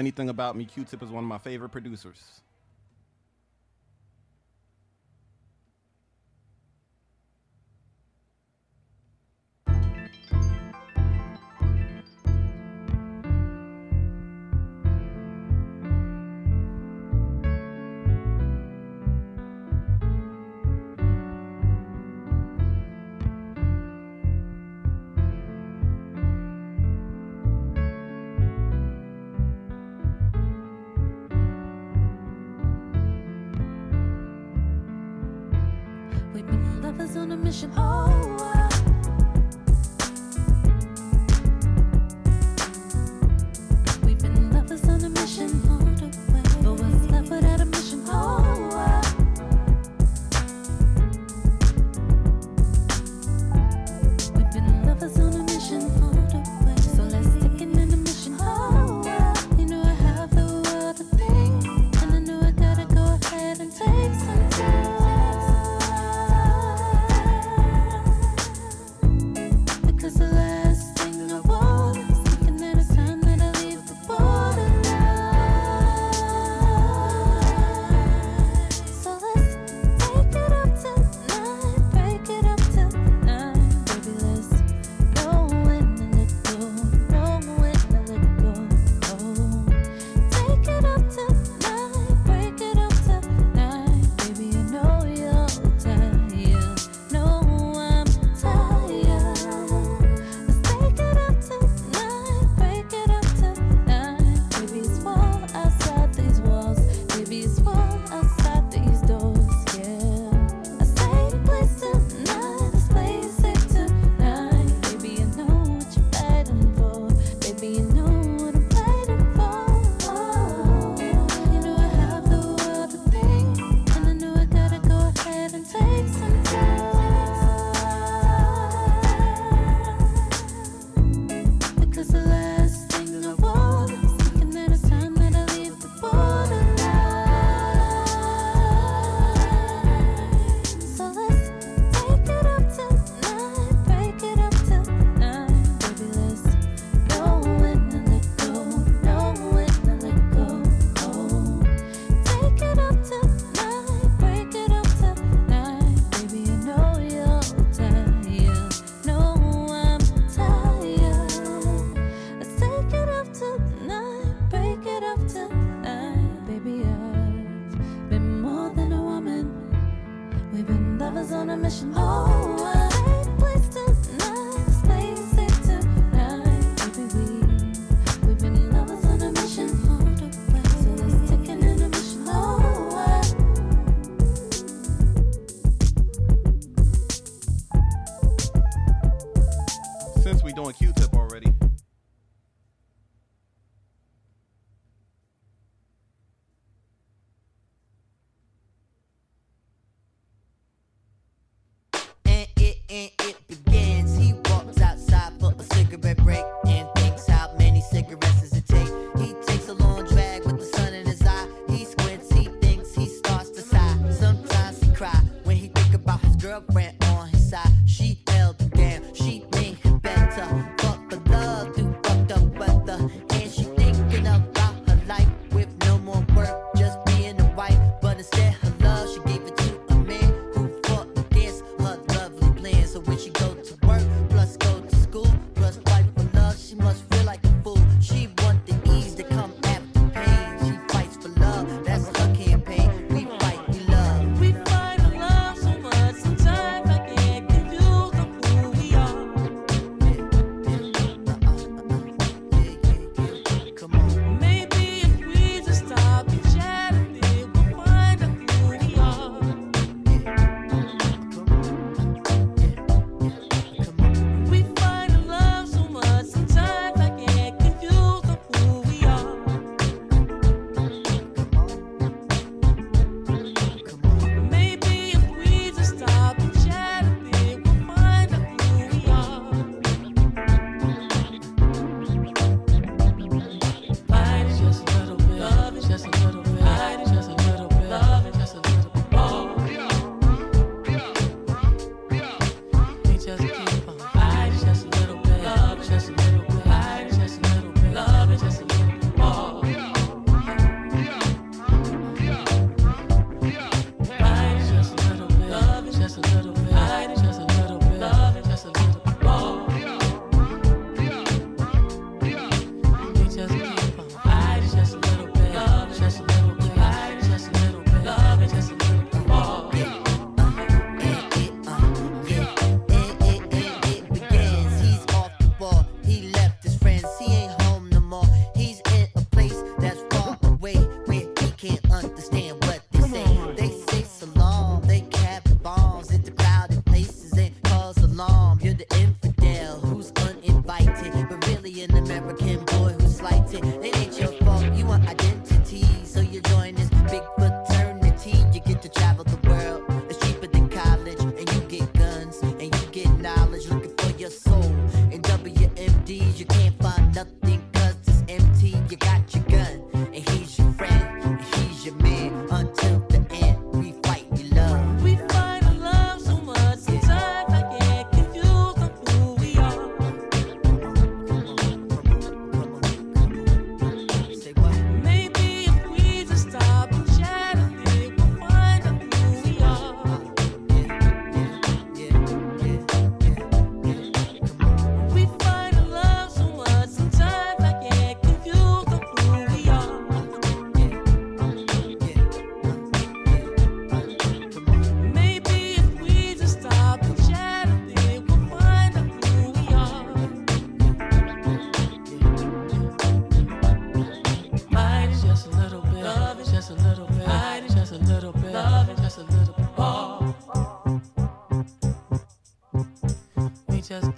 anything about me, Q Tip is one of my favorite producers.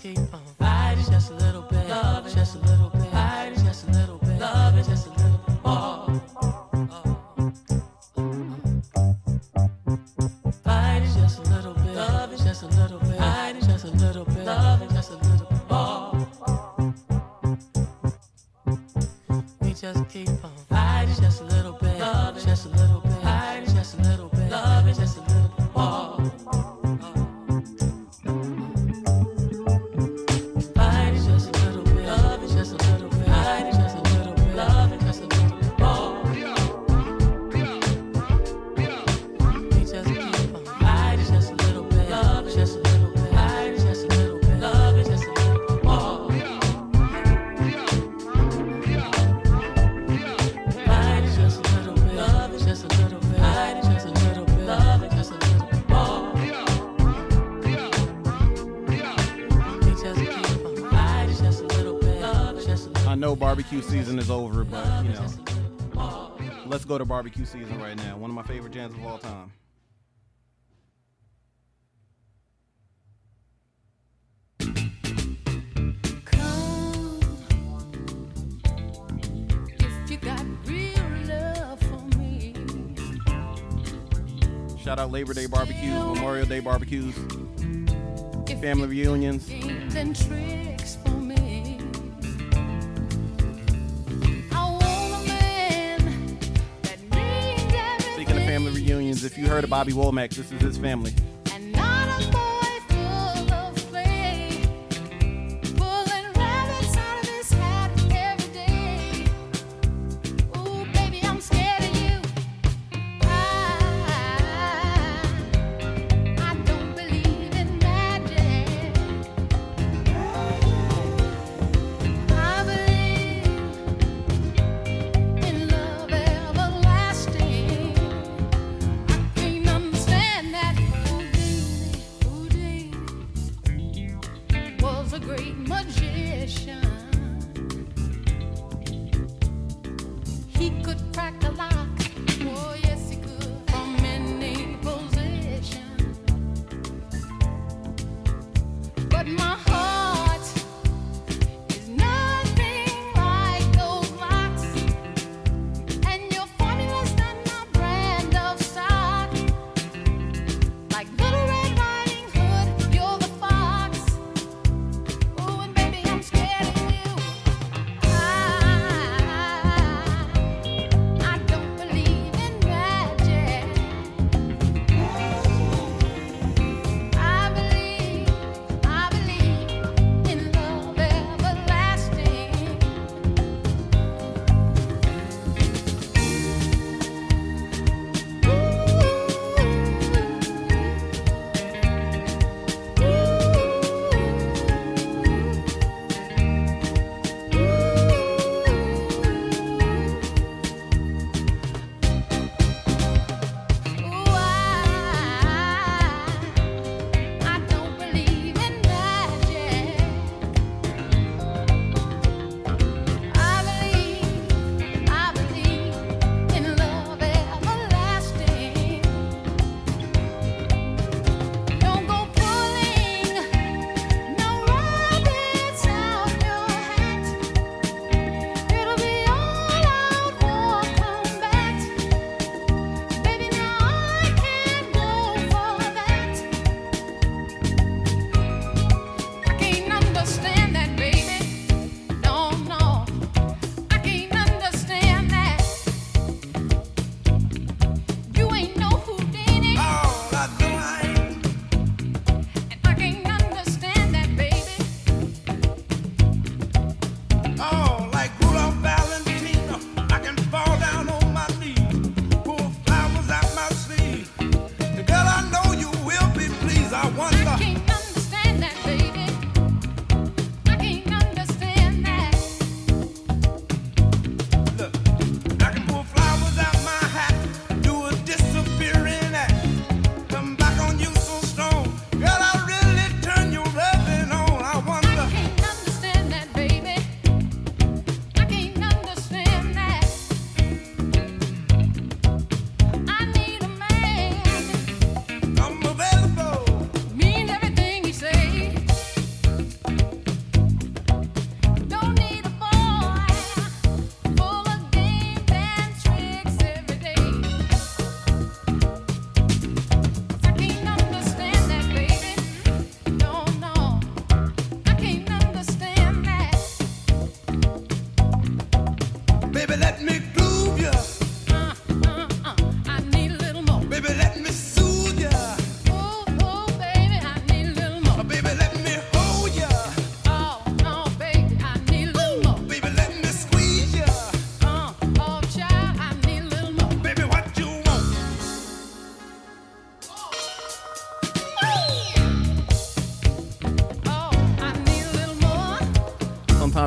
people. barbecue season is over, but you know, let's go to barbecue season right now. One of my favorite jams of all time. Shout out Labor Day barbecues, Memorial Day barbecues, family reunions. heard of Bobby Womack. This is his family.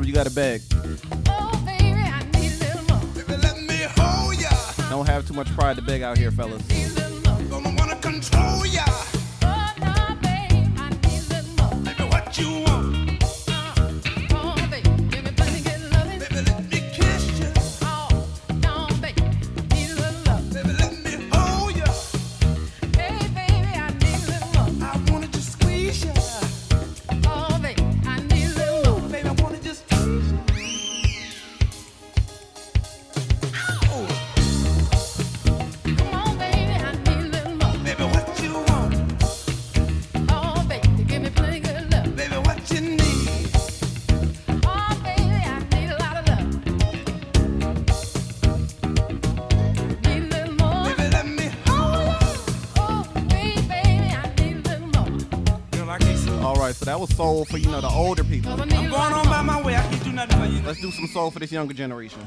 you gotta beg. Don't have too much pride to beg out here, fellas. soul for you know the older people. I'm going on by my way. I can't do nothing for you. Let's do some soul for this younger generation.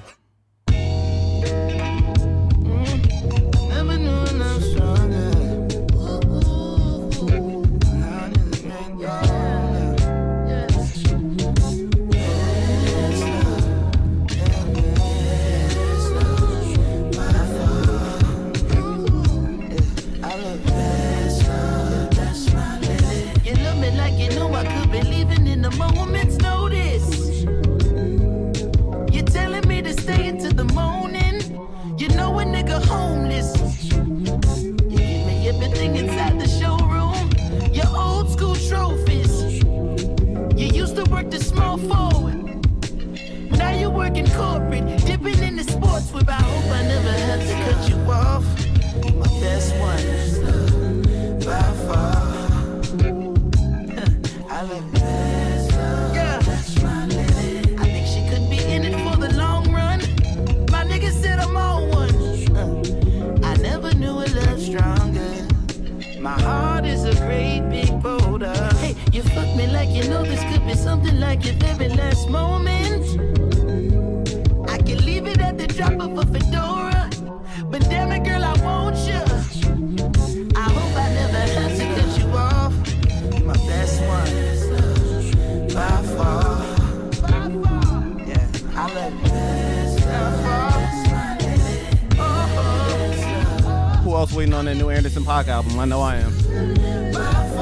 I know I am.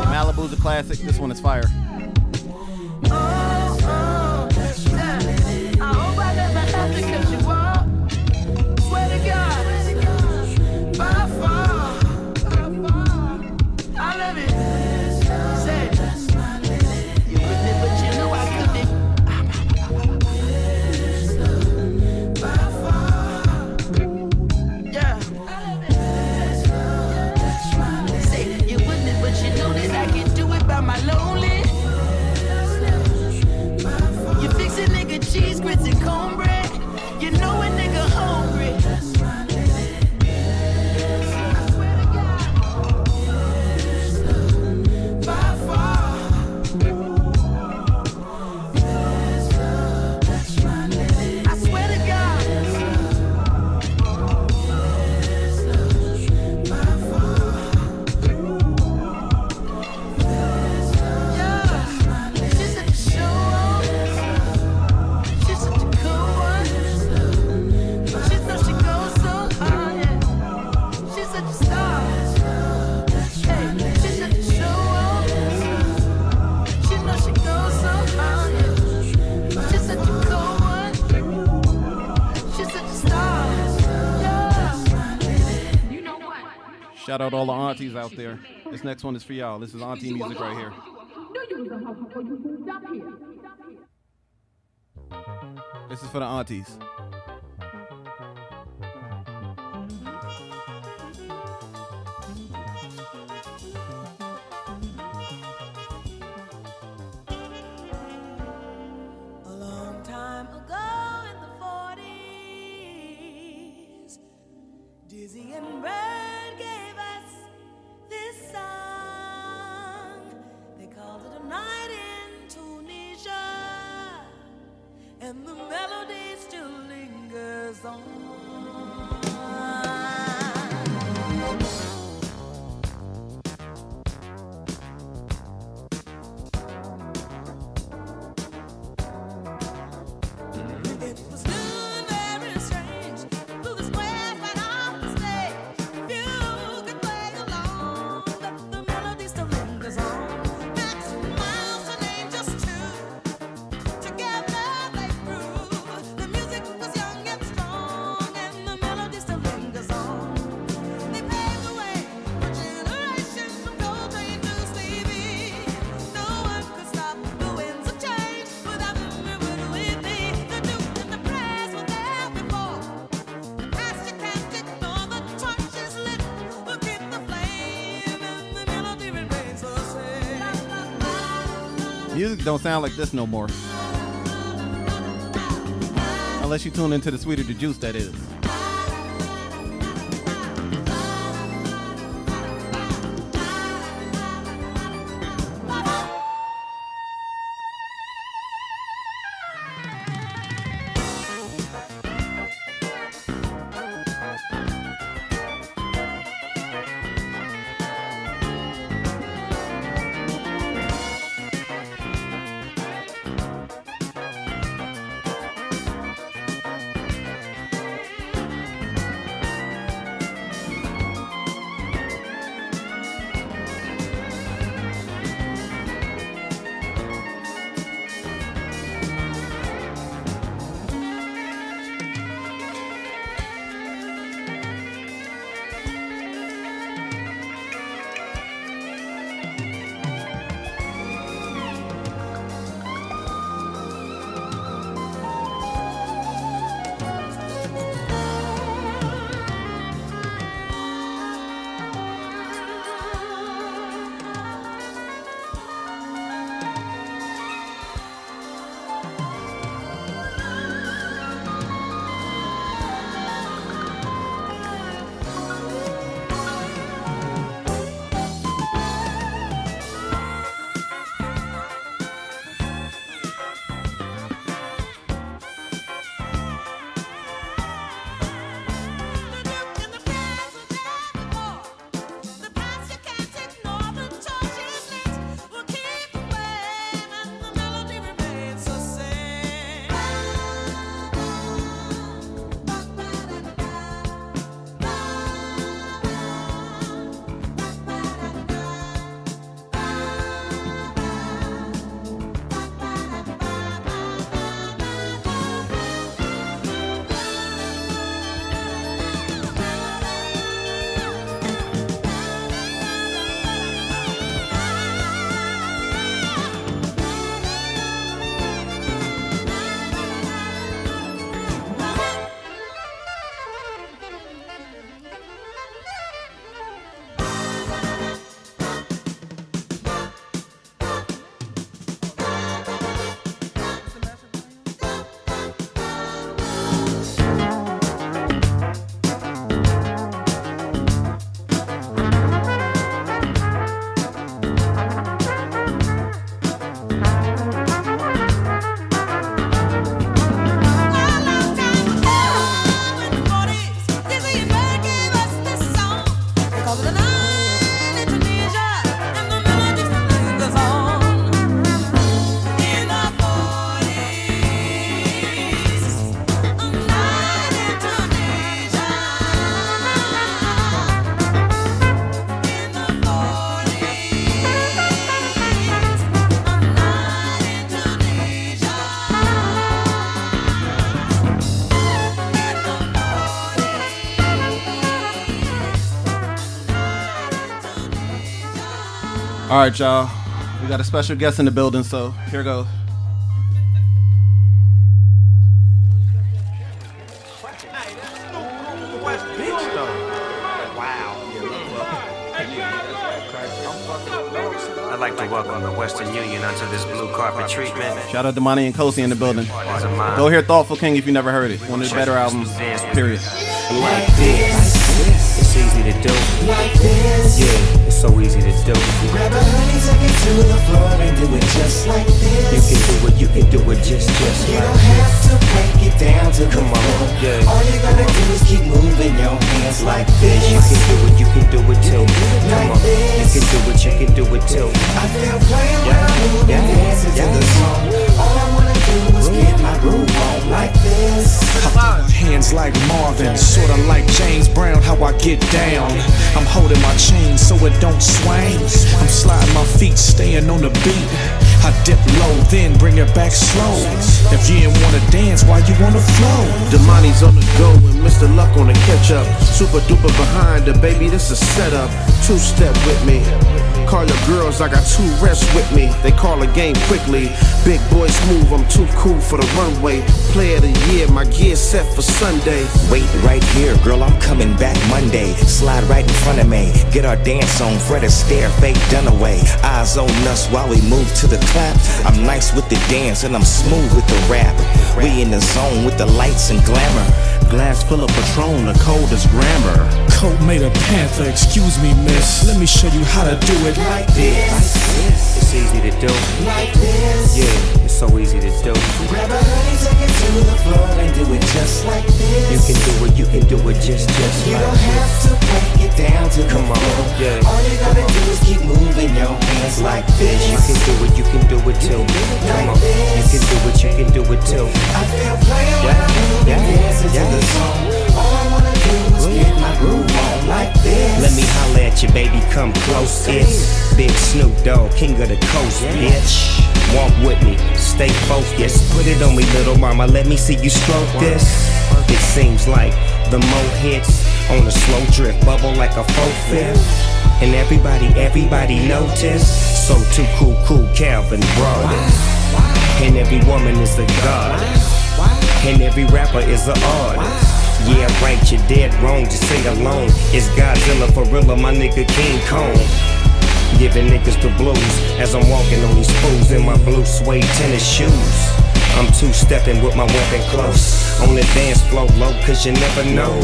Malibu's a classic. This one is fire. out there. This next one is for y'all. This is auntie music right here. This is for the aunties. dizzy and brave. and the melody still lingers on. Don't sound like this no more. Unless you tune into the sweeter the juice, that is. Right, y'all. We got a special guest in the building, so here goes. Wow. I'd like to welcome the Western Union onto this blue carpet treatment. Shout out to Monty and Kosi in the building. Go hear Thoughtful King if you never heard it. One of the better albums, period. Like this, it's easy to do. Like this, yeah, it's so easy to do. Grab a hoodie, take it to the floor and do it just like this. You can do it, you can do it just just You like don't have to break it down to Come the on, floor. yeah. All you gotta do is keep moving your hands like this. You can do it, you can do it too. Come on, you can do it, you can do it too. I feel playing when I'm moving, yeah, dancing to the song. All I wanna do is get my groove on like this. Hands like Marvin, sorta like James Brown, how I get down. I'm holding my chain so it don't swing. I'm sliding my feet, staying on the beat. I dip low, then bring it back slow. If you didn't wanna dance, why you wanna flow? The money's on the go and Mr. Luck on the catch up. Super duper behind the baby, this a setup. Two step with me. Call your girls, I got two rests with me. They call a game quickly. Big boys move, I'm too cool for the runway. Play of the year, my gear set for Sunday. Wait right here, girl, I'm coming back Monday. Slide right in front of me. Get our dance on, Fred Astaire, fake done away. Eyes on us while we move to the clap. I'm nice with the dance and I'm smooth with the rap. We in the zone with the lights and glamour. Glass full of Patron, the coldest grammar. Coat made of panther, excuse me, miss. Let me show you how to do it like this. It's easy to do. Like this. Yeah, it's so easy to do. Grab a honey, take it to the floor and do it just like this. You can do it, you can do it just, just You like don't have to break it down to Come the on, floor. yeah. All you gotta do is keep moving your hands like this. You can do it, you can do it too. Come on, you can do it, you can do it too. I feel playing when I'm moving, yeah, dancing yeah. to the song. All I wanna do is get my groove on like this. Let me holler at you, baby, come close. It's Big Snoop Dogg, king of the coast, bitch. Walk with me, stay focused. Put it on me, little mama, let me see you stroke this. It seems like the mo hits on a slow drift, bubble like a faux fifth. And everybody, everybody notice. So too cool, cool, Calvin it. And every woman is a goddess. And every rapper is an artist. Yeah, right, you're dead wrong, just say alone. It's Godzilla for real, my nigga King Kong. Giving niggas the blues as I'm walking on these fools in my blue suede tennis shoes. I'm two stepping with my weapon close. On the dance floor, low, cause you never know.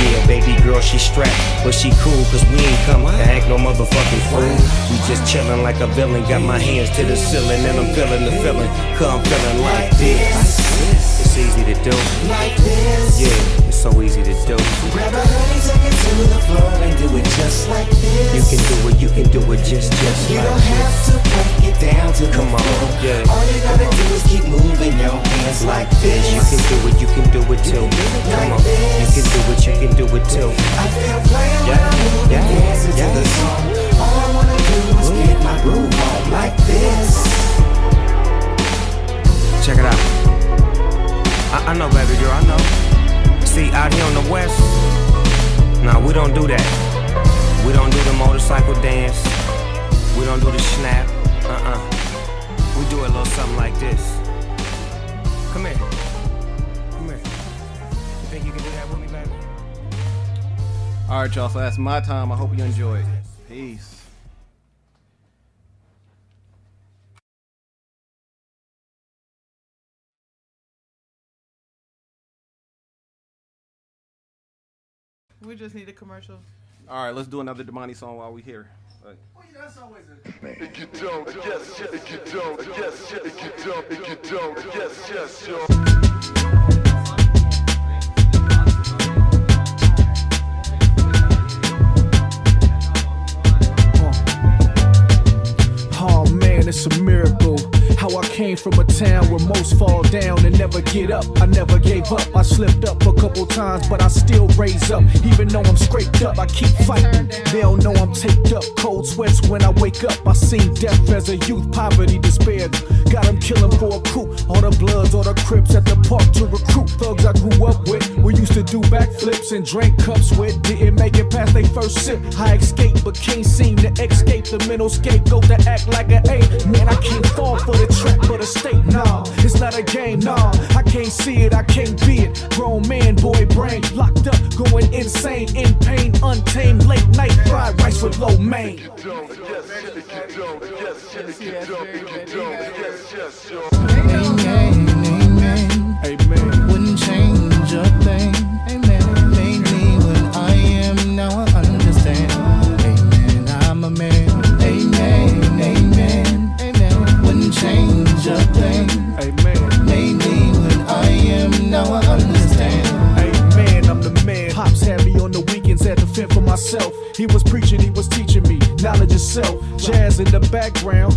Yeah, baby girl, she strapped, but she cool, cause we ain't come to act no motherfucking fool. We just chillin' like a villain, got my hands to the ceiling, and I'm feeling the feeling, cause I'm feeling like this. Easy to do. Like this. Yeah, it's so easy to do. Grab a honey, take it to the floor and do it just like this. You can do it, you can do it just, just You like don't have to break it down to Come the on, floor. yeah. All you gotta do is keep moving your hands like this. You can do it, you can do it too. Come on, you can do it, you can do it too. I feel playing when I'm moving, yeah, dancing yeah. to the song. All I wanna do is get my groove on like this. Check it out. I, I know, baby girl, I know. See, out here on the west, nah, we don't do that. We don't do the motorcycle dance. We don't do the snap. Uh-uh. We do a little something like this. Come here. Come here. You think you can do that with me, baby? All right, y'all. So that's my time. I hope you enjoyed. Peace. We just need a commercial. All right, let's do another Damani song while we here. Like, If you don't, yes, yes, if you don't, yes, yes, if you don't, if you yes, yes, yo. Oh man, it's a miracle. How I came from a town where most fall down and never get up. I never gave up. I slipped up a couple times, but I still raise up. Even though I'm scraped up, I keep fighting. They don't know I'm taped up. Cold sweats when I wake up. I seen death as a youth, poverty, despair. Got them killing for a coup. All the bloods, all the crips at the park to recruit. Thugs I grew up with. We used to do backflips and drink cups with. Didn't make it past they first sip. I escaped, but can't seem to escape the mental scapegoat to act like an A. Man, I can't fall for the trap for the state. Nah, it's not a game. Nah, I can't see it, I can't be it. Grown man, boy, brain locked up, going insane, in pain, untamed. Late night fried rice with lo mein. Yes, if you don't, He was preaching, he was teaching me. Knowledge itself. Jazz in the background,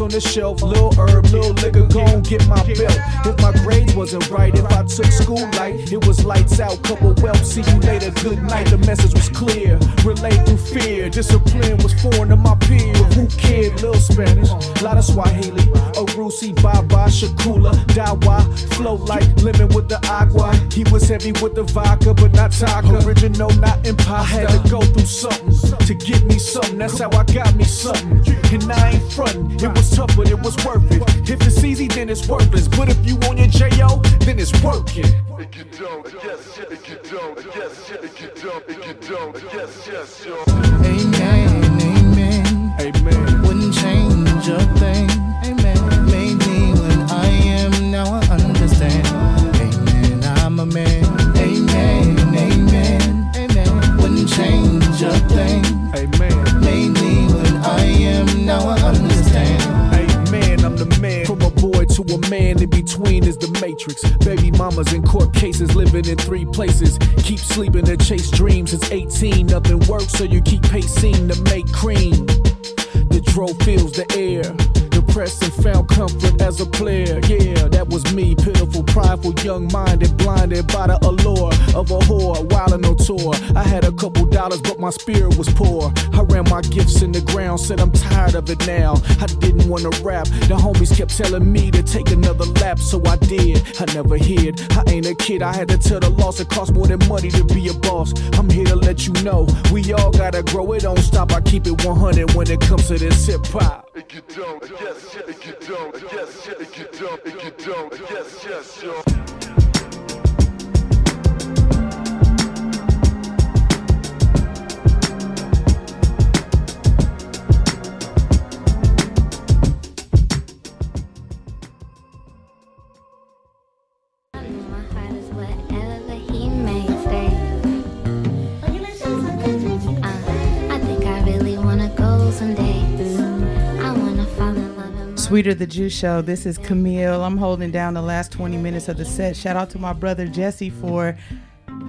on the shelf. Lil herb, lil liquor, gon' get my belt. If my grades wasn't right, if I took school light, it was lights out, couple whelps. See you later, good night. The message was clear. Relate through fear. Discipline was foreign to my peers. Who cared? Lil Spanish, lot of Swahili. A Lucy, Baba, Shakula, Dawa. Flow like lemon with the agua. He was heavy with the vodka, but not Taka. Original, not imposter. I had to go through something to get me something. That's how I got me something. And I ain't frontin'. It was tough, but it was worth it. If it's easy, then it's worthless. But if you on your J.O., then it's working. Amen, amen, amen. Wouldn't change a thing. Amen. Made me when I am, now I understand. Amen, I'm a man. Amen, amen, amen. Wouldn't change a thing. Amen. Man, in between is the matrix. Baby mamas in court cases, living in three places. Keep sleeping to chase dreams. It's 18, nothing works, so you keep pacing to make cream. The dro fills the air. Depressed and found comfort as a player. Yeah, that was me. Pitiful, prideful, young minded, blinded by the allure of a whore. while on no tour. I had a couple dollars, but my spirit was poor. I ran my gifts in the ground, said I'm tired of it now. I didn't wanna rap. The homies kept telling me to take another lap, so I did. I never hid. I ain't a kid. I had to tell the loss. It cost more than money to be a boss. I'm here to let you know we all gotta grow. It don't stop. I keep it 100 when it comes to this hip hop. Whatever Sweeter the Juice Show. This is Camille. I'm holding down the last 20 minutes of the set. Shout out to my brother Jesse for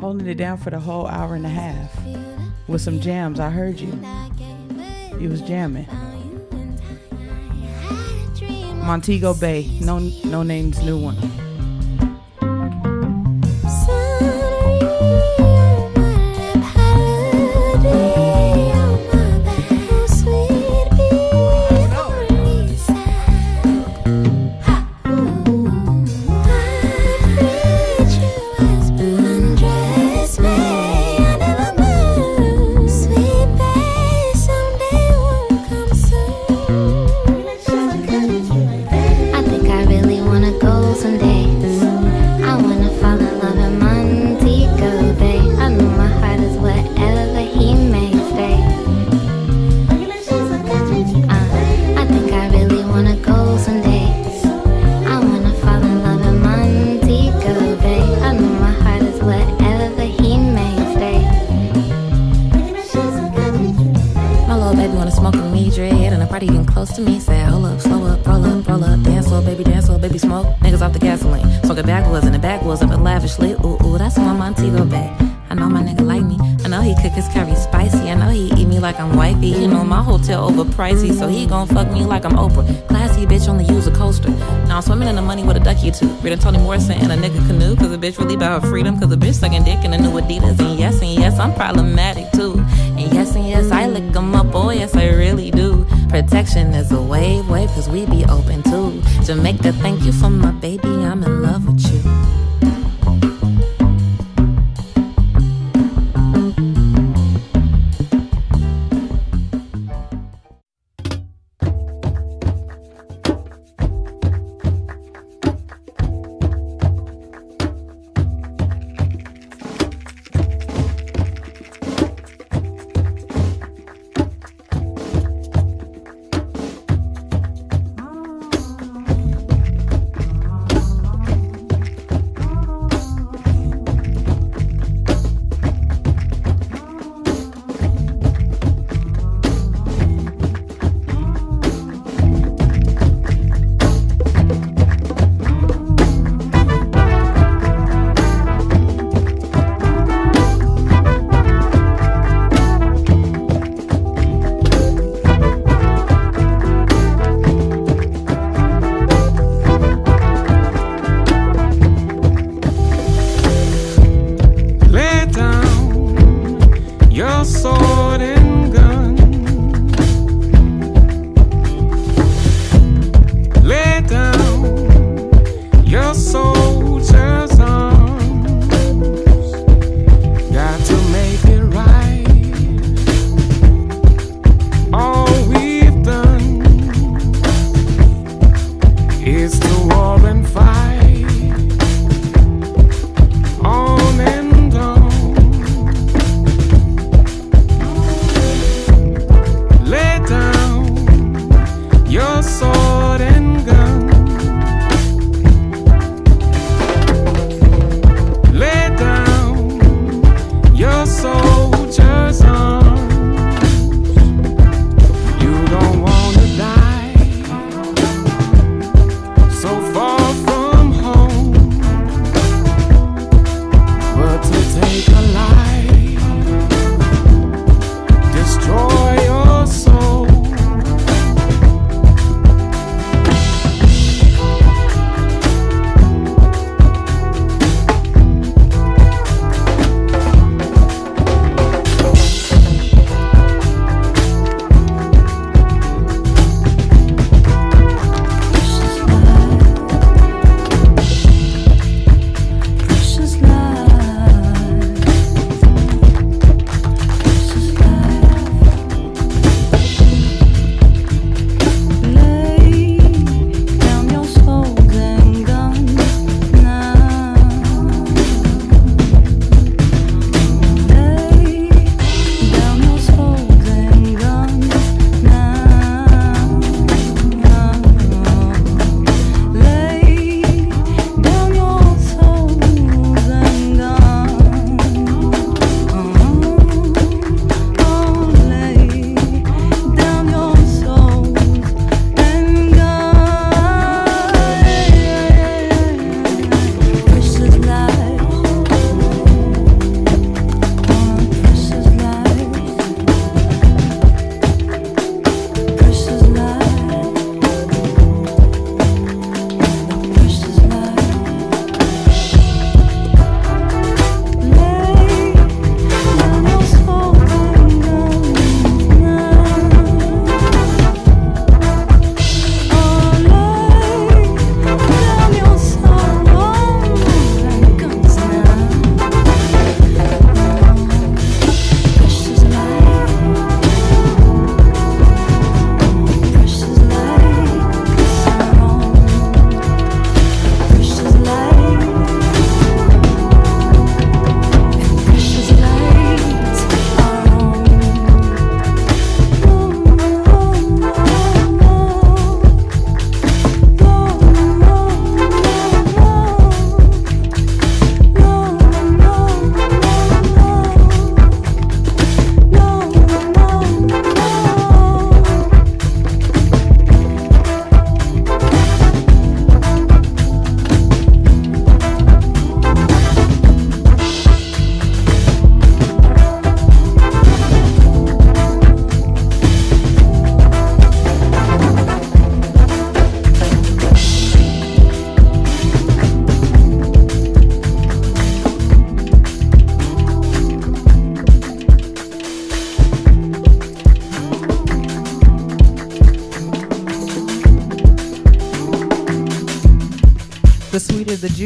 holding it down for the whole hour and a half with some jams. I heard you. You was jamming. Montego Bae. No, Noname's new one. Overpricey, so he gon' fuck me like I'm Oprah. Classy bitch only use a coaster. Now I'm swimming in the money with a ducky two. Reading Toni Morrison in a nigga canoe, cause a bitch really about her freedom. Cause a bitch sucking dick in a new Adidas. And yes, and yes, I'm problematic too. And yes, and yes, I lick 'em up, oh yes, I really do. Protection is a wave, wave, cause we be open too. Jamaica, thank you for my baby, I'm in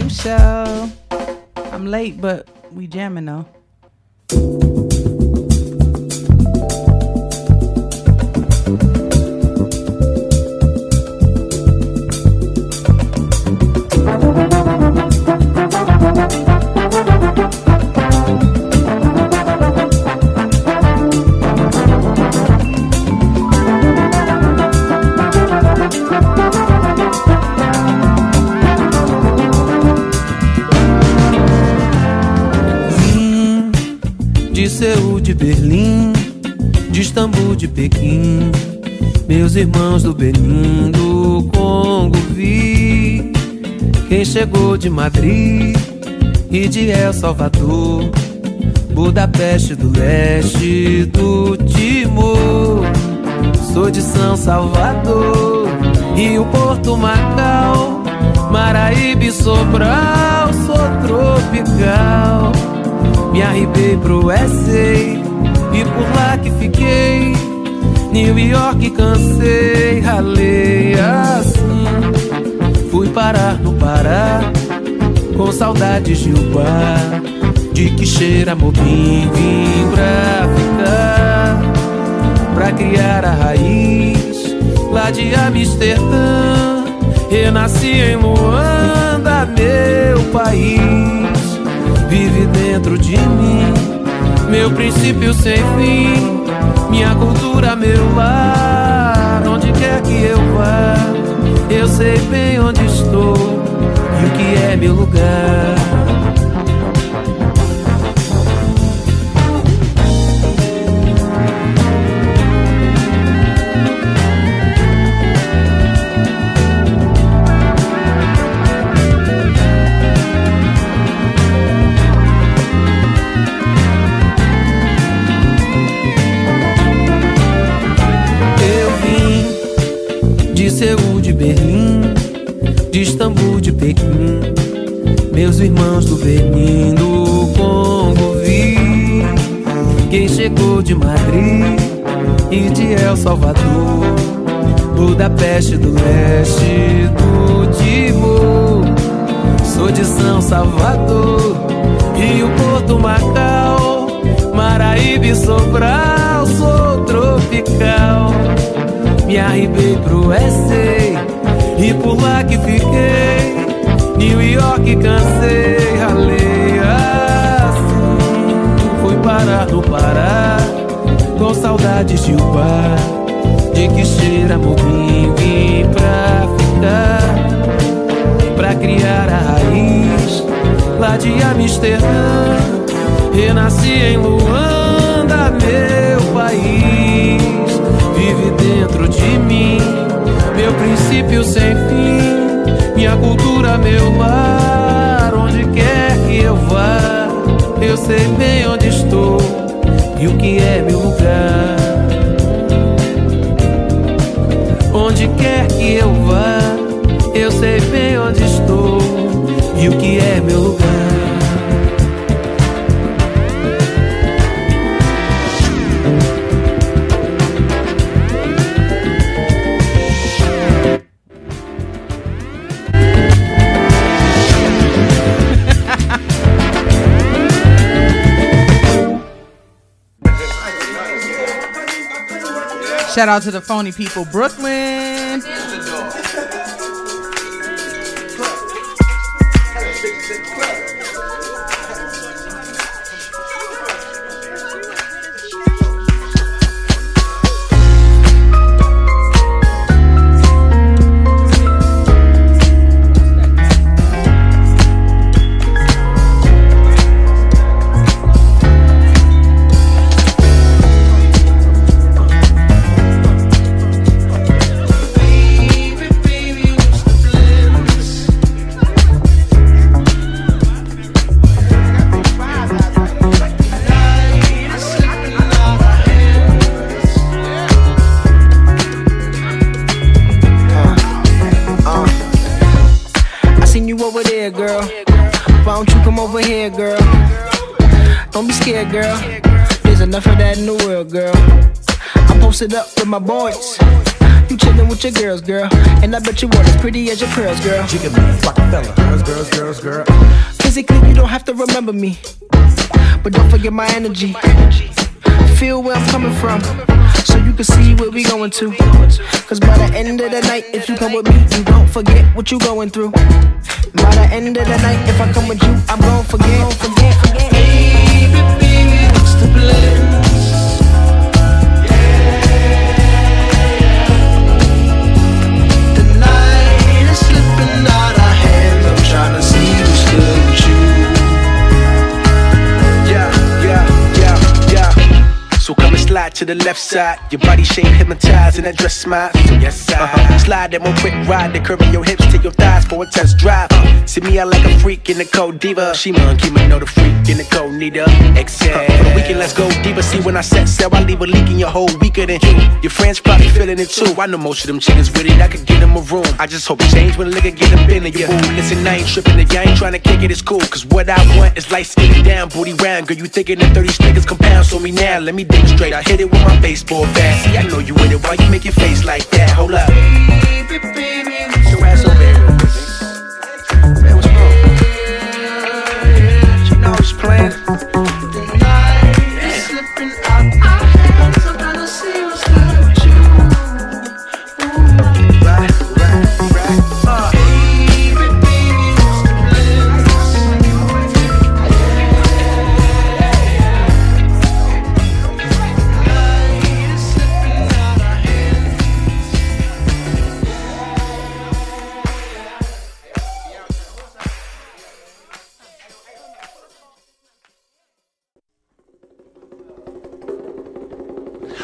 Juice Show. I'm late, but we jamming though. Berlim, de Istambul, de Pequim. Meus irmãos do Benin, do Congo, vi quem chegou de Madrid e de El Salvador, Budapeste do Leste, do Timor. Sou de São Salvador, Rio, Porto, Macau, Maraíbe, Sobral, sou tropical. Me arribei pro SA por lá que fiquei. New York cansei, ralei assim. Fui parar no Pará, com saudades de Uba. De que cheira Mobim, vim pra ficar. Pra criar a raiz, lá de Amsterdã. Renasci em Luanda, meu país vive dentro de mim. Meu princípio sem fim, minha cultura, meu lar. Onde quer que eu vá, eu sei bem onde estou e o que é meu lugar. Pequim. Meus irmãos do Benin, do Congo, vi quem chegou de Madrid e de El Salvador, Budapeste do Leste, do Timor. Sou de São Salvador, Rio, Porto, Macau, Maraíbe, Sobral, sou tropical. Me arribei pro SA e por lá que fiquei. New York cansei, ralei assim. Fui parar no Pará, com saudades de Uba. De que cheira Mobim, vim pra ficar. Pra criar a raiz, lá de Amsterdã. Renasci em Luanda, meu país. Vive dentro de mim, meu princípio sem fim. Minha cultura, meu lar. Onde quer que eu vá, eu sei bem onde estou e o que é meu lugar. Onde quer que eu vá, eu sei bem onde estou e o que é meu lugar. Shout out to the Phony Ppl, Brooklyn. Girl. Why don't you come over here, girl? Don't be scared, girl. There's enough of that in the world, girl. I posted up with my boys. you chillin' with your girls, girl. And I bet you want as pretty as your pearls, girl. Jigga man, Rockefeller. Girls, girls, girls, girl. Physically, you don't have to remember me. But don't forget my energy. Feel where I'm coming from. So you can see where we going to. Cause by the end of the night, if you come with me, you don't forget what you going through. By the end of the night, if I come with you, I'm gon' forget, gon' forget, forget. Baby, So come and slide to the left side. Your body shape hypnotized in that dress smile. So yes, I uh-huh. slide that one quick ride. The curve of your hips to your thighs for a test drive. Uh, see me out like a freak in the cold diva. She monkey, me know the freak in the cold neither. Exhale. Uh, for the weekend, let's go deeper. See when I set sail, I leave a leak in your whole weaker than you. Your friends probably feeling it too. I know most of them chickens with it. I could get them a room. I just hope it change when a nigga get up in it. Yeah. Ooh, listen, I ain't tripping. The I ain't trying to kick it. It's cool. Cause what I want is light skinny down, booty round. Girl, you thinking that 30 niggas compound. So me now, let me demonstrate. I hit it with my baseball bat. See, I know you with it. Why you make your face like that? Hold up. Baby, baby, your ass over. Man, what's was playing.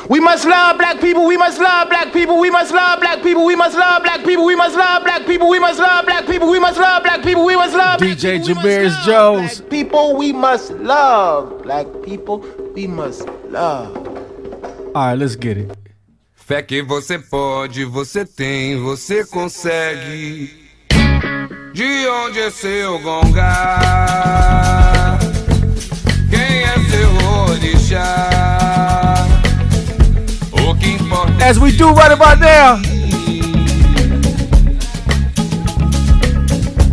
We must love black people. We must love black people. We must love black people. We must love black people. We must love black people. We must love black people. We must love black people. We must love DJ Jabarius Jones. people. We must love black people. We must love. All right, let's get it. Fé que você pode, você tem, você consegue. De onde é seu gongar? Quem é seu orixá? As we do right about now.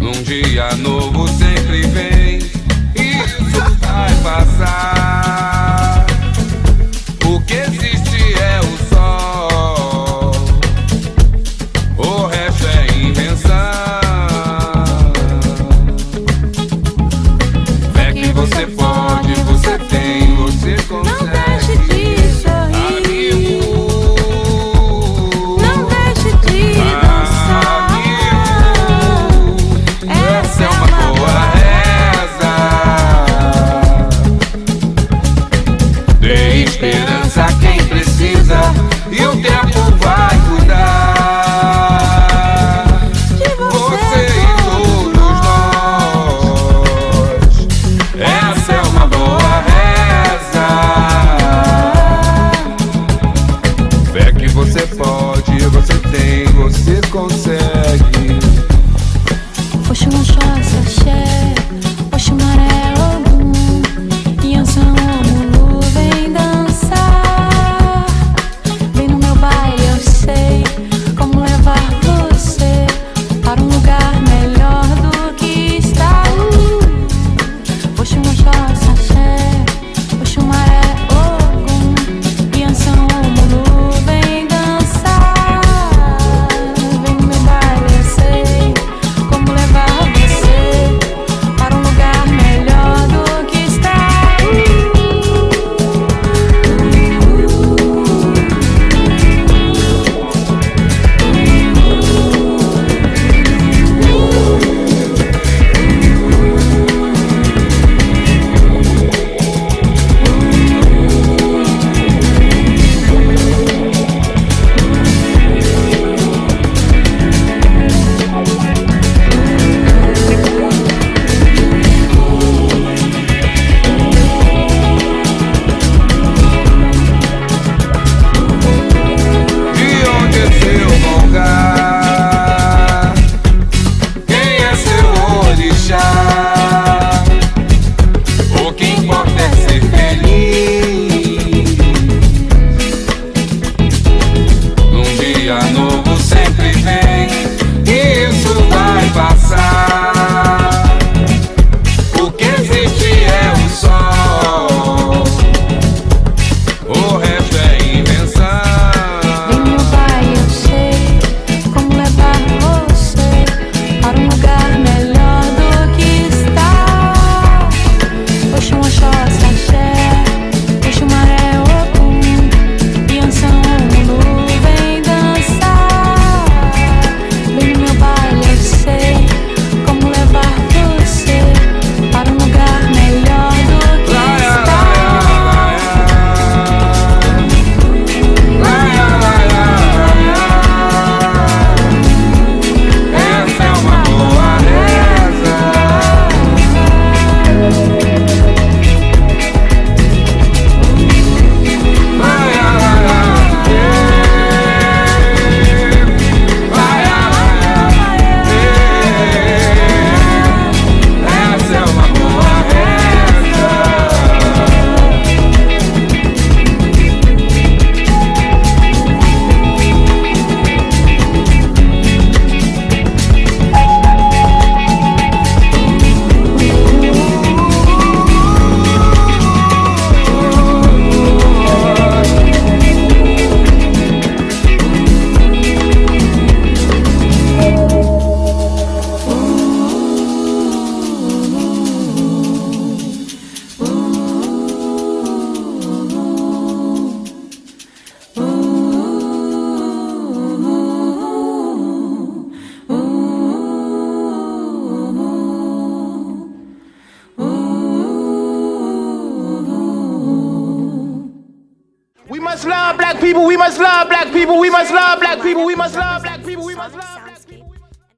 Num dia novo sempre vem, isso vai passar. Você pode, você tem, você consegue.